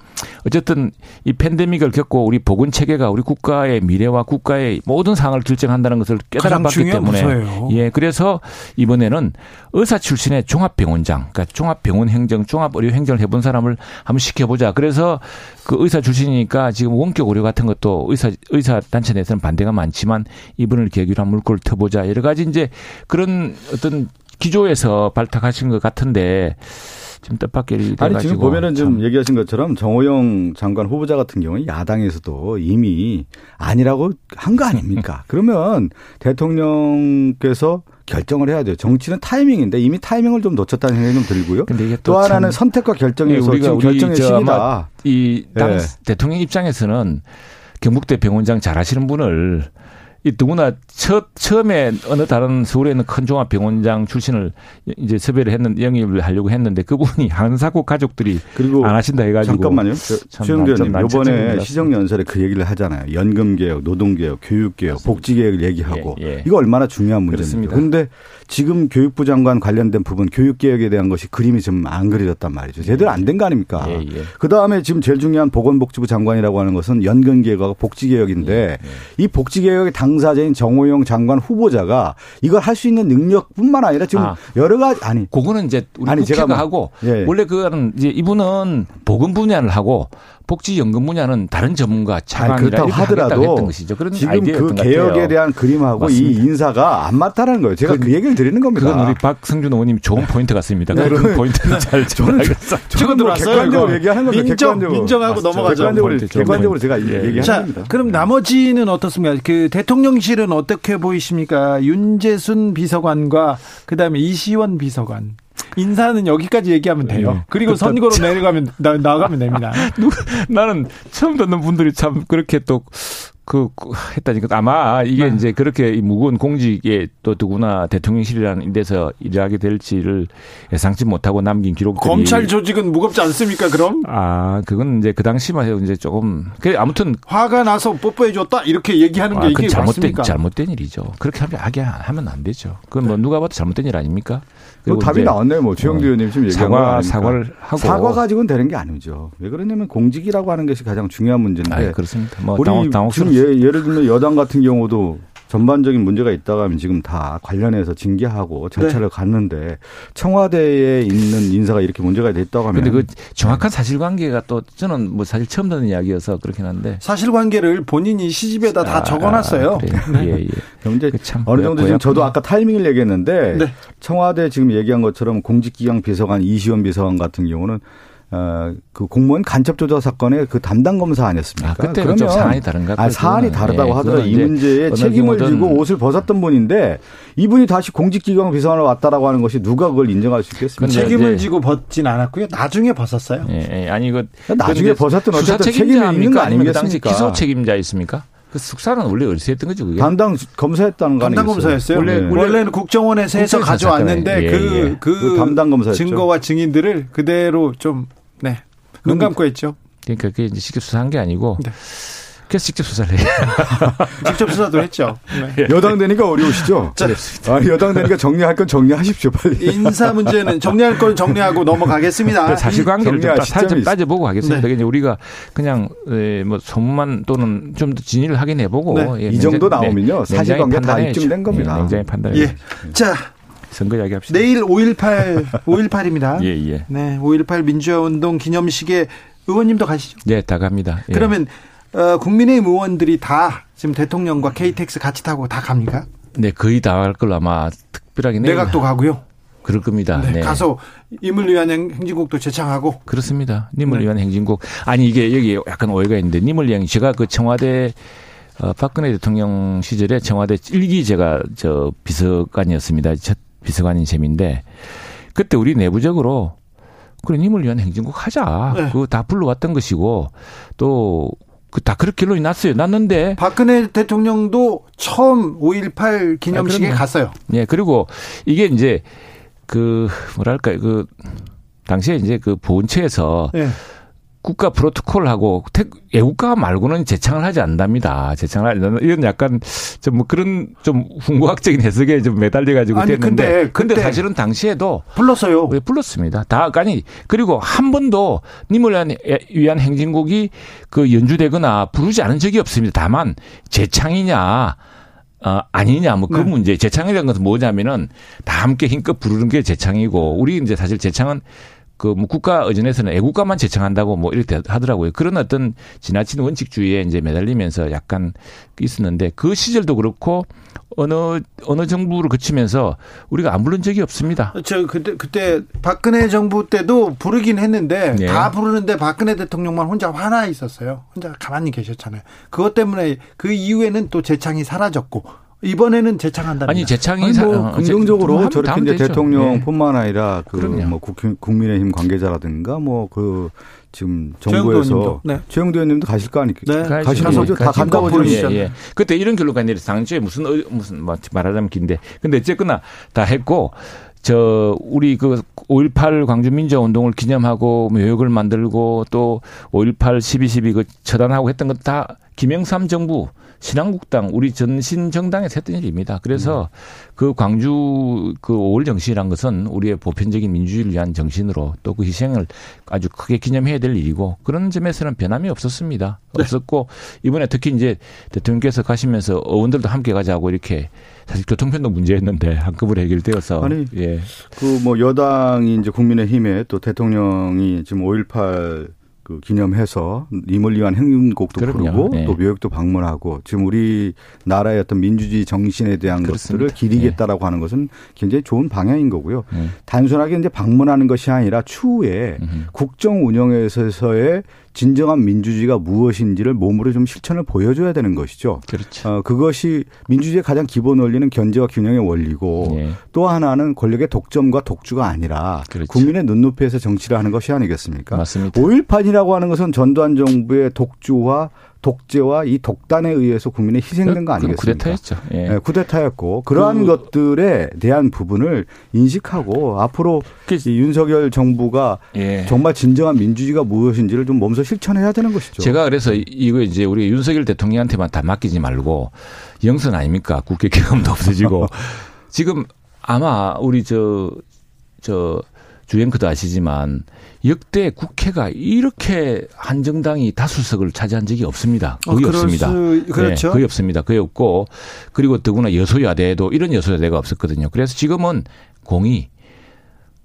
어쨌든 이 팬데믹을 겪고 우리 보건 체계가 우리 국가의 미래와 국가의 모든 상황을 결정한다는 것을 깨달아봤기 때문에. 무서워요. 예, 그래서 이번에는 의사 출신의 종합병원장, 그러니까 종합병원 행정, 종합의료 행정을 해본 사람을 한번 시켜보자. 그래서 그 의사 출신이니까 지금 원격 의료 같은 것도 의사, 의사 단체 내에서는 반대가 많지만 이분을 계기로 한 물꼬를 터보자. 여러 가지 이제 그런 어떤 기조에서 발탁하신 것 같은데 지금 뜻밖의 아니 지금 보면은 좀 얘기하신 것처럼 정호영 장관 후보자 같은 경우는 야당에서도 이미 아니라고 한 거 아닙니까? 그러면 대통령께서 결정을 해야 돼요. 정치는 타이밍인데 이미 타이밍을 좀 놓쳤다는 생각이 좀 들고요. 근데 이게 또, 또 하나는 선택과 결정에서 네, 지금 결정의 시기다. 이당 네. 대통령 입장에서는 경북대 병원장 잘하시는 분을 이 누구나 첫 처음에 어느 다른 서울에 있는 큰 종합병원장 출신을 이제 섭외를 했는 영입을 하려고 했는데 그분이 한사고 가족들이 그리고 안 하신다 해가지고 잠깐만요. 최영대님 이번에 시정연설에 그 얘기를 하잖아요. 연금 개혁, 노동 개혁, 교육 개혁, 복지 개혁을 얘기하고 예, 예. 이거 얼마나 중요한 문제입니다. 그런데 지금 교육부 장관 관련된 부분 교육 개혁에 대한 것이 그림이 좀 안 그려졌단 말이죠. 제대로 안 된 거 아닙니까? 예, 예. 그 다음에 지금 제일 중요한 보건복지부 장관이라고 하는 것은 연금 개혁하고 복지 개혁인데 예, 예. 이 복지 개혁의 당 사자인 정호영 장관 후보자가 이걸 할 수 있는 능력뿐만 아니라 지금 아, 여러 가지 아니 그거는 이제 우리 아니, 국회가 제가 뭐, 하고 예. 원래 그거는 이제 이분은 보건 분야를 하고 복지연금 분야는 다른 전문가 차관이라 하더라도 했던 것이죠. 그런 지금 그 개혁에 대한 그림하고 맞습니다. 이 인사가 안 맞다는 거예요. 제가 그, 그, 얘기를 드리는 겁니다. 그건 우리 박승준 의원님 좋은 포인트 같습니다. 네, 그런 그, 포인트는 잘 저는 저는 뭐 객관적으로 얘기하는 거죠. 인정, 인정하고 넘어가죠. 객관적으로, 객관적으로 제가 예. 얘기하는 자, 겁니다. 그럼 나머지는 어떻습니까? 그 대통령실은 어떻게 보이십니까? 윤재순 비서관과 그다음에 이시원 비서관 인사는 여기까지 얘기하면 돼요. 네. 그리고 선거로 내려가면 나, 나가면 됩니다. 나는 처음 듣는 분들이 참 그렇게 또 그, 그 했다니까 아마 이게 네. 이제 그렇게 무거운 공직에 또 누구나 대통령실이라는 데서 일하게 될지를 예상치 못하고 남긴 기록들이 검찰 조직은 무겁지 않습니까? 그럼? 아 그건 이제 그 당시만 해도 이제 조금 그 아무튼 화가 나서 뽀뽀해 줬다 이렇게 얘기하는 게 아, 이게 잘못된 맞습니까? 잘못된 일이죠. 그렇게 하면 하게 하면 안 되죠. 그건 뭐 네. 누가 봐도 잘못된 일 아닙니까? 뭐 답이 나왔네요. 뭐 주영기 어, 의원님 지금 얘기한 사과 사과를 하고 사과 가지고는 되는 게 아니죠. 왜 그러냐면 공직이라고 하는 것이 가장 중요한 문제인데. 아, 그렇습니다. 뭐 우리 당혹 지금 예, 예를 들면 여당 같은 경우도 전반적인 문제가 있다가 하면 지금 다 관련해서 징계하고 절차를 네. 갔는데 청와대에 있는 인사가 이렇게 문제가 됐다고 하면 근데 그 정확한 사실관계가 또 저는 뭐 사실 처음 듣는 이야기여서 그렇긴 한데 사실관계를 본인이 시집에다 아, 다 적어놨어요. 아, 네. 예, 예. 그럼 이제 그 어느 정도 지금 저도 아까 타이밍을 얘기했는데 네. 청와대 지금 얘기한 것처럼 공직기강 비서관 이시원 비서관 같은 경우는 어, 그 공무원 간첩 조작 사건의 그 담당 검사 아니었습니까? 아, 그때 그러면 사안이 다른가? 아, 사안이 다르다고 예, 하더라도 이 문제에 책임을 지고 옷을 벗었던 분인데 이분이 다시 공직기강 비서관으로 왔다라고 하는 것이 누가 그걸 인정할 수 있겠습니까? 책임을 지고 벗진 않았고요. 나중에 벗었어요. 예, 예. 아니 이거 나중에 벗었던 어쨌든 책임이 있는 거 아니겠습니까? 그 당시 기소 책임자 있습니까? 그 숙사는 원래 어디서 했던 거죠, 그게? 담당 검사했다는 거 담당 검사였어요. 원래, 네. 원래는 국정원에서 해서 가져왔는데 예, 그, 예. 그, 그 담당 검사였죠. 증거와 증인들을 그대로 좀, 네. 눈 감고 했죠. 그러니까 그게 이제 직접 수사한 게 아니고. 네. 그래서 직접 수사를 해요. 직접 수사도 했죠. 네. 여당 되니까 어려우시죠? 자, 아, 여당 되니까 정리할 건 정리하십시오, 빨리. 인사 문제는 정리할 건 정리하고 넘어가겠습니다. 사실관계를 좀 살짝 따져보고 가겠습니다. 네. 우리가 그냥 뭐 소문만 또는 좀 더 진위를 확인해보고 네. 예, 이 정도 나오면요 네. 사실관계 다 입증된 겁니다. 예, 굉장히 판단해. 예. 자. 선거 이야기 합시다. 내일 5.18, 5.18입니다. 예, 예. 네, 5.18 민주화 운동 기념식에 의원님도 가시죠? 네, 다 갑니다. 예. 그러면 어, 국민의힘 의원들이 다 지금 대통령과 KTX 같이 타고 다 갑니까? 네, 거의 다 갈 걸로 아마 특별하게 내각도 가고요. 그럴 겁니다. 네, 네. 가서 임을 위한 행진곡도 제창하고 그렇습니다. 님을 네. 위한 행진곡 아니 이게 여기 약간 오해가 있는데 님을 위한 제가 그 청와대 어, 박근혜 대통령 시절에 청와대 일기 제가 저 비서관이었습니다. 첫 비서관인 셈인데 그때 우리 내부적으로 그래 님을 위한 행진곡 하자. 네. 그거 다 불러왔던 것이고 또 그 다 그렇게 결론이 났어요. 났는데 박근혜 대통령도 처음 5.18 기념식에 아, 갔어요. 예. 그리고 이게 이제 그 뭐랄까요. 그 당시에 이제 그 보훈처에서 네. 국가 프로토콜하고 애국가 말고는 재창을 하지 않답니다. 재창을 하는 이런 약간 좀 뭐 그런 좀 훈구학적인 해석에 좀 매달려 가지고 됐는데 근데, 근데 사실은 당시에도 불렀어요. 네, 불렀습니다. 다 아니 그리고 한 번도 님을 위한, 위한 행진곡이 그 연주되거나 부르지 않은 적이 없습니다. 다만 재창이냐 어, 아니냐, 뭐 그 네. 문제. 재창이라는 것은 뭐냐면은 다 함께 힘껏 부르는 게 재창이고, 우리 이제 사실 재창은 그 뭐 국가 의전에서는 애국가만 제청한다고 뭐 이렇게 하더라고요. 그런 어떤 지나친 원칙주의에 이제 매달리면서 약간 있었는데 그 시절도 그렇고 어느 어느 정부를 거치면서 우리가 안 부른 적이 없습니다. 저 그때 그때 박근혜 정부 때도 부르긴 했는데 네. 다 부르는데 박근혜 대통령만 혼자 화나 있었어요. 혼자 가만히 계셨잖아요. 그것 때문에 그 이후에는 또 재창이 사라졌고 이번에는 재창한다. 아니 재창이 아니, 뭐 어, 긍정적으로 저렇게 이제 대통령뿐만 네. 아니라 그뭐 국민의힘 관계자라든가 뭐 그 지금 정부에서 네. 최영도 의원님도 가실 거 아니까 네. 가시는 거죠. 다 간다고 보시죠. 예, 예. 그때 이런 결론가 아니라 당초에 무슨 무슨 뭐 말하자면 긴데 근데 어쨌거나 다 했고 저 우리 그 5.18 광주 민주화 운동을 기념하고 묘역을 만들고 또 5.18 12.12 그 처단하고 했던 것 다 김영삼 정부 신한국당 우리 전신 정당에서 했던 일입니다. 그래서 음. 그 광주 그 5월 정신이란 것은 우리의 보편적인 민주주의를 위한 정신으로 또 그 희생을 아주 크게 기념해야 될 일이고 그런 점에서는 변함이 없었습니다. 네. 없었고 이번에 특히 이제 대통령께서 가시면서 의원들도 함께 가자고 이렇게 사실 교통편도 문제였는데 한꺼번에 해결되어서 아니 예. 그 뭐 여당이 이제 국민의힘에 또 대통령이 지금 5.18 그 기념해서 임을 위한 행진곡도 그럼요. 부르고 네. 또 묘역도 방문하고 지금 우리 나라의 어떤 민주주의 정신에 대한 그렇습니다. 것들을 기리겠다라고 네. 하는 것은 굉장히 좋은 방향인 거고요. 네. 단순하게 이제 방문하는 것이 아니라 추후에 음흠. 국정 운영에서의 진정한 민주주의가 무엇인지를 몸으로 좀 실천을 보여줘야 되는 것이죠. 그렇죠. 어, 그것이 민주주의의 가장 기본 원리는 견제와 균형의 원리고 네. 또 하나는 권력의 독점과 독주가 아니라 그렇죠. 국민의 눈높이에서 정치를 하는 것이 아니겠습니까? 맞습니다. 5.18 국민이라고 하는 것은 전두환 정부의 독주와 독재와 이 독단에 의해서 국민의 희생된 거 아니겠습니까? 쿠데타였죠. 예. 네, 쿠데타였고 그러한 그, 것들에 대한 부분을 인식하고 앞으로 그, 이 윤석열 정부가 예. 정말 진정한 민주주의가 무엇인지를 좀 몸소 실천해야 되는 것이죠. 제가 그래서 이거 이제 우리 윤석열 대통령한테만 다 맡기지 말고 영선 아닙니까? 국회 경험도 없어지고 지금 아마 우리 저 저 주행크도 아시지만 역대 국회가 이렇게 한정당이 다수석을 차지한 적이 없습니다. 거의 어, 없습니다. 수, 그렇죠. 네, 거의 없습니다. 거의 없고 그리고 더구나 여소야대도 이런 여소야대가 없었거든요. 그래서 지금은 공이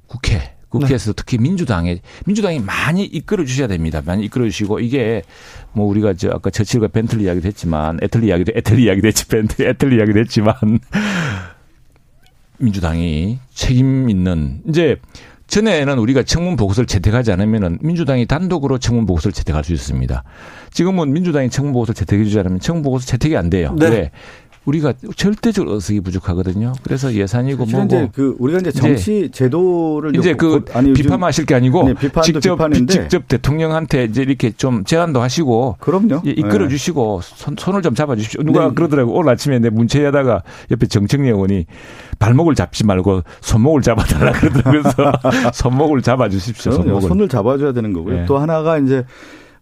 국회 국회에서 네. 특히 민주당에 민주당이 많이 이끌어 주셔야 됩니다. 많이 이끌어 주시고 이게 뭐 우리가 저 아까 저칠과 벤틀리 이야기도 했지만 애틀리 이야기도 애틀리 이야기도 했지 벤틀리 애틀리 이야기도 했지만 민주당이 책임 있는 이제 전에는 우리가 청문 보고서를 채택하지 않으면 민주당이 단독으로 청문 보고서를 채택할 수 있습니다. 지금은 민주당이 청문 보고서를 채택해 주지 않으면 청문 보고서 채택이 안 돼요. 네. 왜? 우리가 절대적으로 어석이 부족하거든요. 그래서 예산이고 뭐고 이제 그 우리가 이제 정치 이제 제도를 이제 그 아니 비판하실 게 아니고 네, 직접 비판인데. 직접 대통령한테 이제 이렇게 좀 제안도 하시고 그럼요. 이끌어 네. 주시고 손, 손을 좀 잡아 주십시오. 누가 네. 그러더라고 오늘 아침에 내 문체하다가 옆에 정청래 의원이 발목을 잡지 말고 손목을 잡아달라 그러더라고요. 손목을 잡아 주십시오. 손목을. 손을 잡아줘야 되는 거고요. 네. 또 하나가 이제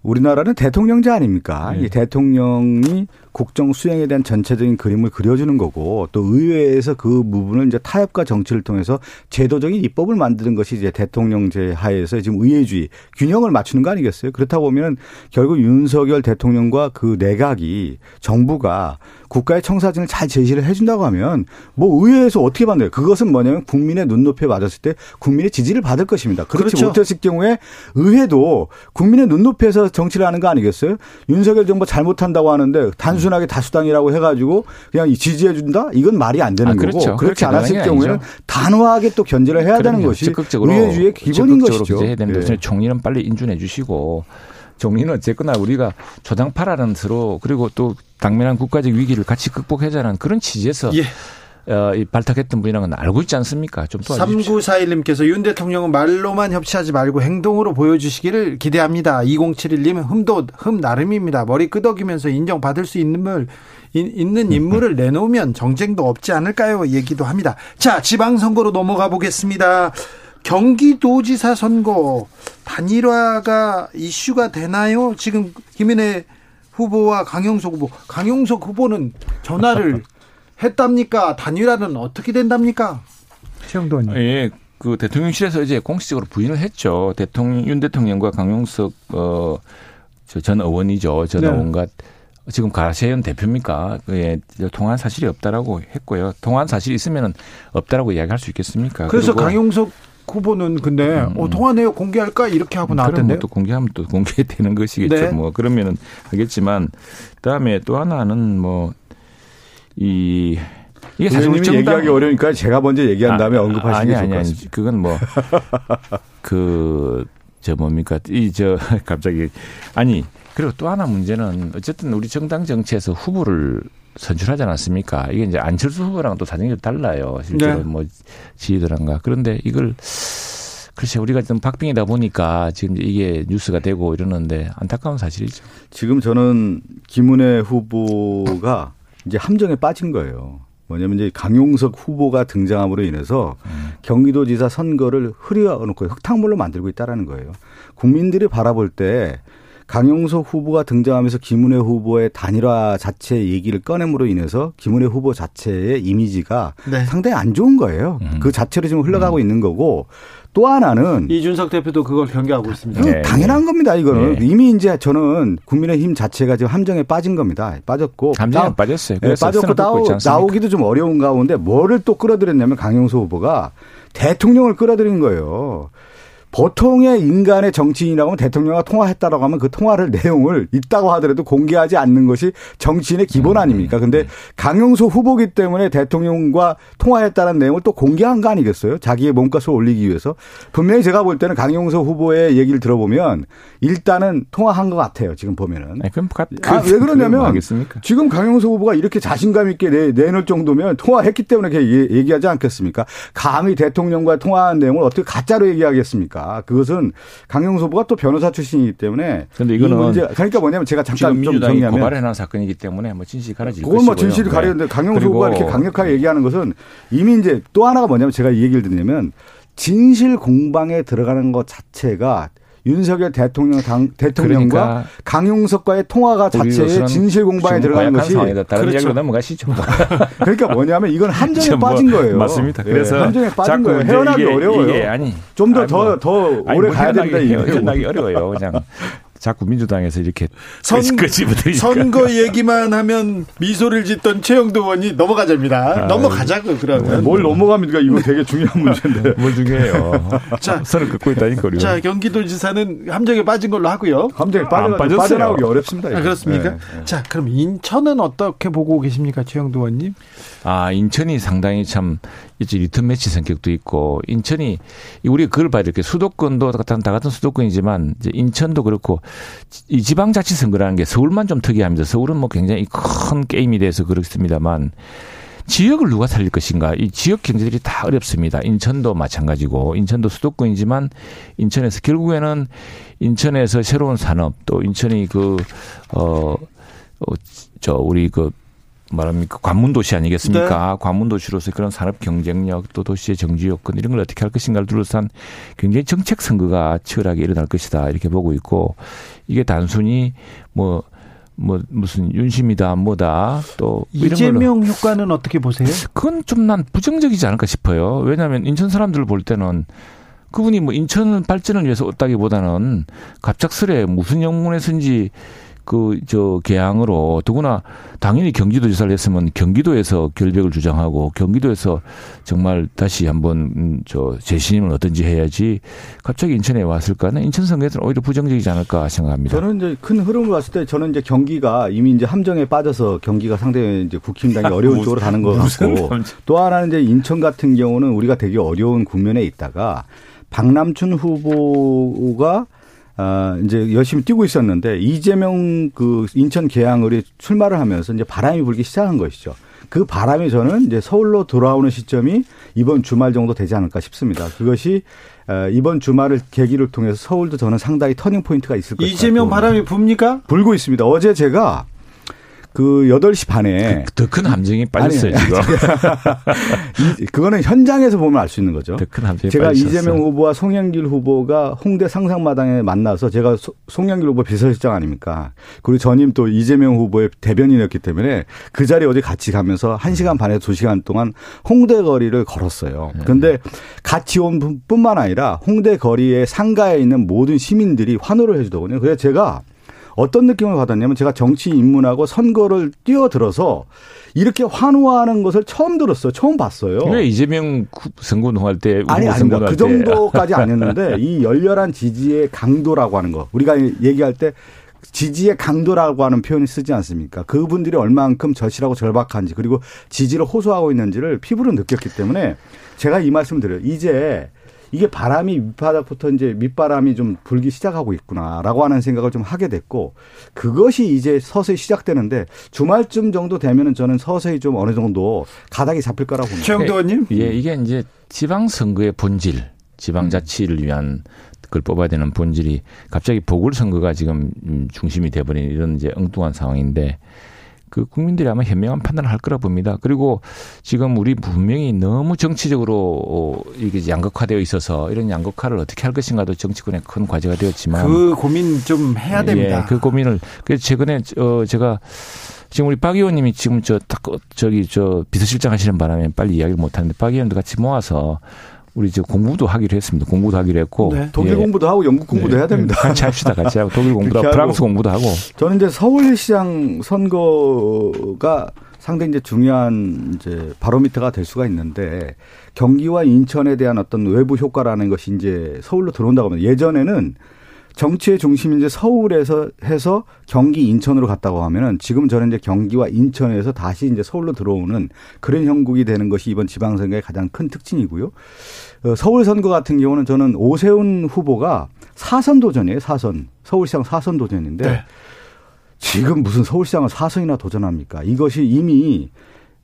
우리나라는 대통령제 아닙니까? 네. 이 대통령이 국정 수행에 대한 전체적인 그림을 그려주는 거고 또 의회에서 그 부분을 이제 타협과 정치를 통해서 제도적인 입법을 만드는 것이 이제 대통령제 하에서 지금 의회주의 균형을 맞추는 거 아니겠어요? 그렇다 보면 결국 윤석열 대통령과 그 내각이 정부가 국가의 청사진을 잘 제시를 해준다고 하면 뭐 의회에서 어떻게 받나요? 그것은 뭐냐면 국민의 눈높이에 맞았을 때 국민의 지지를 받을 것입니다. 그렇지 그렇죠. 못했을 경우에 의회도 국민의 눈높이에서 정치를 하는 거 아니겠어요? 윤석열 정부 잘못한다고 하는데 단순 단순하게 다수당이라고 해가지고 그냥 지지해 준다? 이건 말이 안 되는 아, 그렇죠. 거고 그렇지 않았을 경우에는 아니죠. 단호하게 또 견제를 해야 그럼요. 되는 것이 적극적으로 의회주의의 기본인 것이죠. 해야 됩니다. 네. 총리는 빨리 인준해 주시고 총리는 어쨌거나 우리가 초당파라는 서로 그리고 또 당면한 국가적 위기를 같이 극복하자는 그런 취지에서 예. 어, 발탁했던 분이라는 건 알고 있지 않습니까? 좀 도와주십시오. 3941님께서 윤 대통령은 말로만 협치하지 말고 행동으로 보여주시기를 기대합니다. 2071님 흠도 흠 나름입니다. 머리 끄덕이면서 인정받을 수 있는 물 있는 인물을 내놓으면 정쟁도 없지 않을까요? 얘기도 합니다. 자, 지방선거로 넘어가 보겠습니다. 경기도지사 선거 단일화가 이슈가 되나요? 지금 김인혜 후보와 강용석 후보, 강용석 후보는 전화를 했답니까? 단일화는 어떻게 된답니까? 최영도 의원. 예. 그 대통령실에서 이제 공식적으로 부인을 했죠. 대통령 윤 대통령과 강용석 어전 의원이죠. 전 네. 의원과 지금 가세현 대표입니까? 예, 통한 사실이 없다라고 했고요. 통한 사실이 있으면은 없다라고 이야기할 수 있겠습니까? 그래서 강용석 후보는 근데 음. 어, 통화 내역 공개할까 이렇게 하고 나왔던데요. 또 공개하면 또 공개되는 것이겠죠. 네. 뭐 그러면은 하겠지만 그다음에 또 하나는 뭐이 이게 사실 정당... 얘기하기 어려우니까 제가 먼저 얘기한 아, 다음에 아, 언급하시는 게 아니, 아니, 아니. 그건 뭐 그 저 뭡니까 이 저 갑자기 아니 그리고 또 하나 문제는 어쨌든 우리 정당 정치에서 후보를 선출하지 않았습니까? 이게 이제 안철수 후보랑 또 사정이 좀 달라요. 실제로 네. 뭐 지휘들한가. 그런데 이걸 글쎄 우리가 좀 박빙이다 보니까 지금 이게 뉴스가 되고 이러는데 안타까운 사실이죠. 지금 저는 김은혜 후보가 이제 함정에 빠진 거예요. 뭐냐면 이제 강용석 후보가 등장함으로 인해서 음. 경기도지사 선거를 흐려놓고 흙탕물로 만들고 있다라는 거예요. 국민들이 바라볼 때 강용석 후보가 등장하면서 김은혜 후보의 단일화 자체 얘기를 꺼냄으로 인해서 김은혜 후보 자체의 이미지가 네. 상당히 안 좋은 거예요. 음. 그 자체로 지금 흘러가고 음. 있는 거고 또 하나는 이준석 대표도 그걸 경계하고 있습니다. 네. 당연한 겁니다. 이거는 네. 이미 이제 저는 국민의힘 자체가 지금 함정에 빠진 겁니다. 빠졌고 함정에 빠졌어요. 네, 빠졌고 나오, 나오기도 좀 어려운 가운데 뭐를 또 끌어들였냐면 강용수 후보가 대통령을 끌어들인 거예요. 보통의 인간의 정치인이라고 하면 대통령과 통화했다라고 하면 그 통화를 내용을 있다고 하더라도 공개하지 않는 것이 정치인의 기본 음, 아닙니까? 근데 음. 강용수 후보기 때문에 대통령과 통화했다는 내용을 또 공개한 거 아니겠어요? 자기의 몸값을 올리기 위해서. 분명히 제가 볼 때는 강용수 후보의 얘기를 들어보면 일단은 통화한 것 같아요. 지금 보면은. 아니, 그럼 아, 왜 그러냐면 지금 강용수 후보가 이렇게 자신감 있게 내, 내놓을 정도면 통화했기 때문에 얘기하지 않겠습니까? 감히 대통령과 통화한 내용을 어떻게 가짜로 얘기하겠습니까? 아닙니다. 그것은 강용수 후보가 또 변호사 출신이기 때문에 근데 이거는 문제 그러니까 뭐냐면 제가 잠깐 좀 정리하면 고발해놓은 사건이기 때문에 뭐 진실이 가려질 그건 뭐 네. 가려는데 강용수 그리고 후보가 이렇게 강력하게 얘기하는 것은 이미 이제 또 하나가 뭐냐면 제가 이 얘기를 듣냐면 진실 공방에 들어가는 것 자체가 윤석열 대통령 당, 대통령과 그러니까 강용석과의 통화가 자체에 진실 공방에 좀 들어가는 것이 상황이다. 다른 그렇죠. 이야기로 넘어가시죠. 그러니까 뭐냐면 이건 함정에 뭐 빠진 거예요. 맞습니다. 예, 그래서 함정에 빠진 거예요. 헤어나기 이게, 어려워요. 이게 아니 좀더 아니, 더 뭐, 더 오래 뭐 가야 된다 이거예요. 헤어나기 어려워요. 그냥 자꾸 민주당에서 이렇게 선-. 선거 얘기만 하면 미소를 짓던 최영도 의원이 넘어가자입니다. 넘어가자고 그러면. 뭘 넘어갑니까? 이거 되게 중요한 문제인데. 뭘 중요해요. 자. 선을 긋고 있다니까 우리가. 자 경기도지사는 함정에 빠진 걸로 하고요. 함정에 안 빠져 빠졌어요. 빠져나오기 어렵습니다. 아. 그렇습니까? 네, 네. 자 그럼 인천은 어떻게 보고 계십니까, 최영도 의원님? 아, 인천이 상당히 참, 이제 리턴 매치 성격도 있고, 인천이, 우리가 그걸 봐야 될 게 수도권도 다 같은, 수도권이지만, 이제 인천도 그렇고, 이 지방자치선거라는 게 서울만 좀 특이합니다. 서울은 뭐 굉장히 큰 게임이 돼서 그렇습니다만, 지역을 누가 살릴 것인가? 이 지역 경제들이 다 어렵습니다. 인천도 마찬가지고, 인천도 수도권이지만, 인천에서 결국에는 인천에서 새로운 산업, 또 인천이 그, 어, 어, 저, 우리 그, 말합니까 관문 도시 아니겠습니까? 관문 도시로서 그런 산업 경쟁력 또 도시의 정지 요건 이런 걸 어떻게 할 것인가를 둘러싼 굉장히 정책 선거가 치열하게 일어날 것이다 이렇게 보고 있고 이게 단순히 뭐뭐 무슨 윤심이다 뭐다 또 이런 걸로 이재명 효과는 어떻게 보세요? 그건 좀 난 부정적이지 않을까 싶어요. 왜냐하면 인천 사람들을 볼 때는 그분이 뭐 인천 발전을 위해서 왔다기보다는 갑작스레 무슨 영문에서인지 그 저 개항으로 더구나 당연히 경기도지사를 했으면 경기도에서 결백을 주장하고 경기도에서 정말 다시 한번 음, 저 재신임을 어떤지 해야지 갑자기 인천에 왔을까는 인천 선거에서는 오히려 부정적이지 않을까 생각합니다. 저는 이제 큰 흐름을 봤을 때 저는 이제 경기가 이미 이제 함정에 빠져서 경기가 상당히 이제 국힘당이 어려운 쪽으로 가는 것 같고 또 하나는 이제 인천 같은 경우는 우리가 되게 어려운 국면에 있다가 박남춘 후보가 아, 이제 열심히 뛰고 있었는데 이재명 그 인천 계양을이 출마를 하면서 이제 바람이 불기 시작한 것이죠. 그 바람이 저는 이제 서울로 돌아오는 시점이 이번 주말 정도 되지 않을까 싶습니다. 그것이 어, 이번 주말을 계기를 통해서 서울도 저는 상당히 터닝 포인트가 있을 것같아요 이재명 바람이 붑니까? 불고 있습니다. 어제 제가 그 8시 반에 더 큰 함정에 빠졌어요 아니, 지금. 이, 그거는 현장에서 보면 알 수 있는 거죠. 더 큰 함정이 제가 빠졌어요. 이재명 후보와 송영길 후보가 홍대 상상마당에 만나서 제가 소- 송영길 후보 비서실장 아닙니까? 그리고 전임 또 이재명 후보의 대변인이었기 때문에 그 자리에 어제 같이 가면서 1시간 반에서 2시간 동안 홍대 거리를 걸었어요. 네. 근데 같이 온 분- 뿐만 아니라 홍대 거리의 상가에 있는 모든 시민들이 환호를 해 주더군요. 그래서 제가 어떤 느낌을 받았냐면 제가 정치 입문하고 선거를 뛰어들어서 이렇게 환호하는 것을 처음 들었어요. 처음 봤어요. 왜 이재명 구- 선거운동할 때 아니, 아닙니다. 그때 정도까지 아니었는데 이 열렬한 지지의 강도라고 하는 거. 우리가 얘기할 때 지지의 강도라고 하는 표현을 쓰지 않습니까? 그분들이 얼만큼 절실하고 절박한지 그리고 지지를 호소하고 있는지를 피부로 느꼈기 때문에 제가 이 말씀 드려요. 이제 이게 바람이 밑바닥부터 이제 밑바람이 좀 불기 시작하고 있구나라고 하는 생각을 좀 하게 됐고 그것이 이제 서서히 시작되는데 주말쯤 정도 되면은 저는 서서히 좀 어느 정도 가닥이 잡힐 거라고 봅니다. 최영도 의원님? 예, 이게 이제 지방 선거의 본질, 지방 자치를 위한 그걸 뽑아야 되는 본질이 갑자기 보궐 선거가 지금 음, 중심이 돼 버린 이런 이제 엉뚱한 상황인데 그 국민들이 아마 현명한 판단을 할 거라 봅니다. 그리고 지금 우리 분명히 너무 정치적으로 어, 이게 양극화되어 있어서 이런 양극화를 어떻게 할 것인가도 정치권의 큰 과제가 되었지만 그 고민 좀 해야 됩니다. 예, 그 고민을 그래서 최근에 어 제가 지금 우리 박 의원님이 지금 저 딱 저기 저 비서실장 하시는 바람에 빨리 이야기를 못 하는데 박 의원도 같이 모아서 우리 저 공부도 하기로 했습니다. 공부도 하기로 했고 네. 독일 예. 공부도 하고 영국 공부도 네. 해야 됩니다. 같이 합시다. 같이 하고 독일 공부도 하고 하고. 프랑스 공부도 하고 저는 이제 서울시장 선거가 상당히 이제 중요한 이제 바로미터가 될 수가 있는데 경기와 인천에 대한 어떤 외부 효과라는 것이 이제 서울로 들어온다고 하면 예전에는 정치의 중심이 이제 서울에서 해서 경기 인천으로 갔다고 하면은 지금 저는 이제 경기와 인천에서 다시 이제 서울로 들어오는 그런 형국이 되는 것이 이번 지방선거의 가장 큰 특징이고요. 어, 서울 선거 같은 경우는 저는 오세훈 후보가 사선 도전이에요. 사선 서울시장 사선 도전인데 네. 지금 무슨 서울시장을 사선이나 도전합니까? 이것이 이미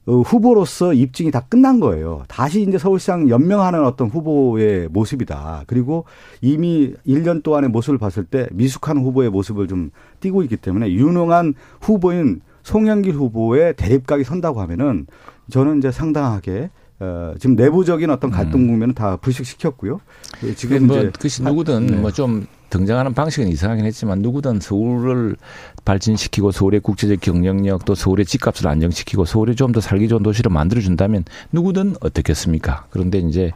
어, 후보로서 입증이 다 끝난 거예요. 다시 이제 서울시장 연명하는 어떤 후보의 모습이다. 그리고 이미 1년 동안의 모습을 봤을 때 미숙한 후보의 모습을 좀 띄고 있기 때문에 유능한 후보인 송영길 후보의 대립각이 선다고 하면은 저는 이제 상당하게 어, 지금 내부적인 어떤 갈등 음. 국면은 다 불식시켰고요. 지금 뭐 이제 그것이 누구든 네. 뭐좀 등장하는 방식은 이상하긴 했지만 누구든 서울을 발전시키고 서울의 국제적 경쟁력 또 서울의 집값을 안정시키고 서울이 좀 더 살기 좋은 도시를 만들어준다면 누구든 어떻겠습니까? 그런데 이제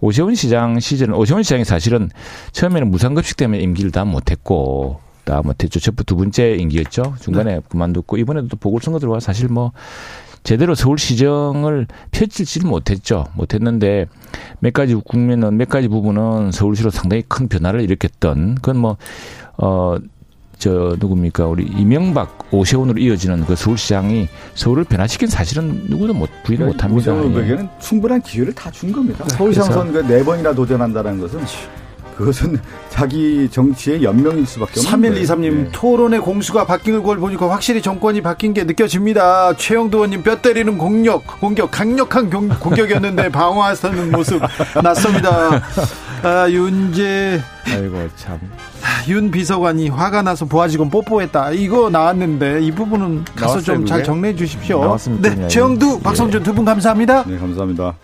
오세훈 시장 시절은 오세훈 시장이 사실은 처음에는 무상급식 때문에 임기를 다 못했고 다 못했죠. 첫두 번째 임기였죠. 중간에 그만뒀고 이번에도 또 보궐선거 들어와 사실 뭐 제대로 서울시정을 펼치지를 못했죠. 못했는데 몇 가지 국면은 몇 가지 부분은 서울시로 상당히 큰 변화를 일으켰던 그건 뭐 어. 저 누굽니까 우리 이명박 오세훈으로 이어지는 그 서울시장이 서울을 변화시킨 사실은 누구도 못 부인 못합니다. 오세훈 예. 후보에게는 충분한 기회를 다 준 겁니다. 서울시장 선거에 네 번이나 도전한다는 것은 그것은 자기 정치의 연명일 수밖에 없는 거예요. 3123님 네. 토론의 공수가 바뀐 걸 보니까 확실히 정권이 바뀐 게 느껴집니다. 최영도 의원님 뼈 때리는 공격, 공격, 강력한 공, 공격이었는데 방어하는 모습 낯섭니다. 아, 윤재, 아이고 참. 윤 비서관이 화가 나서 부하직원 뽀뽀했다. 이거 나왔는데 이 부분은 가서 좀 잘? 정리해 주십시오. 나왔습니다. 네, 예. 최영두, 박성준 두분 감사합니다. 네, 감사합니다.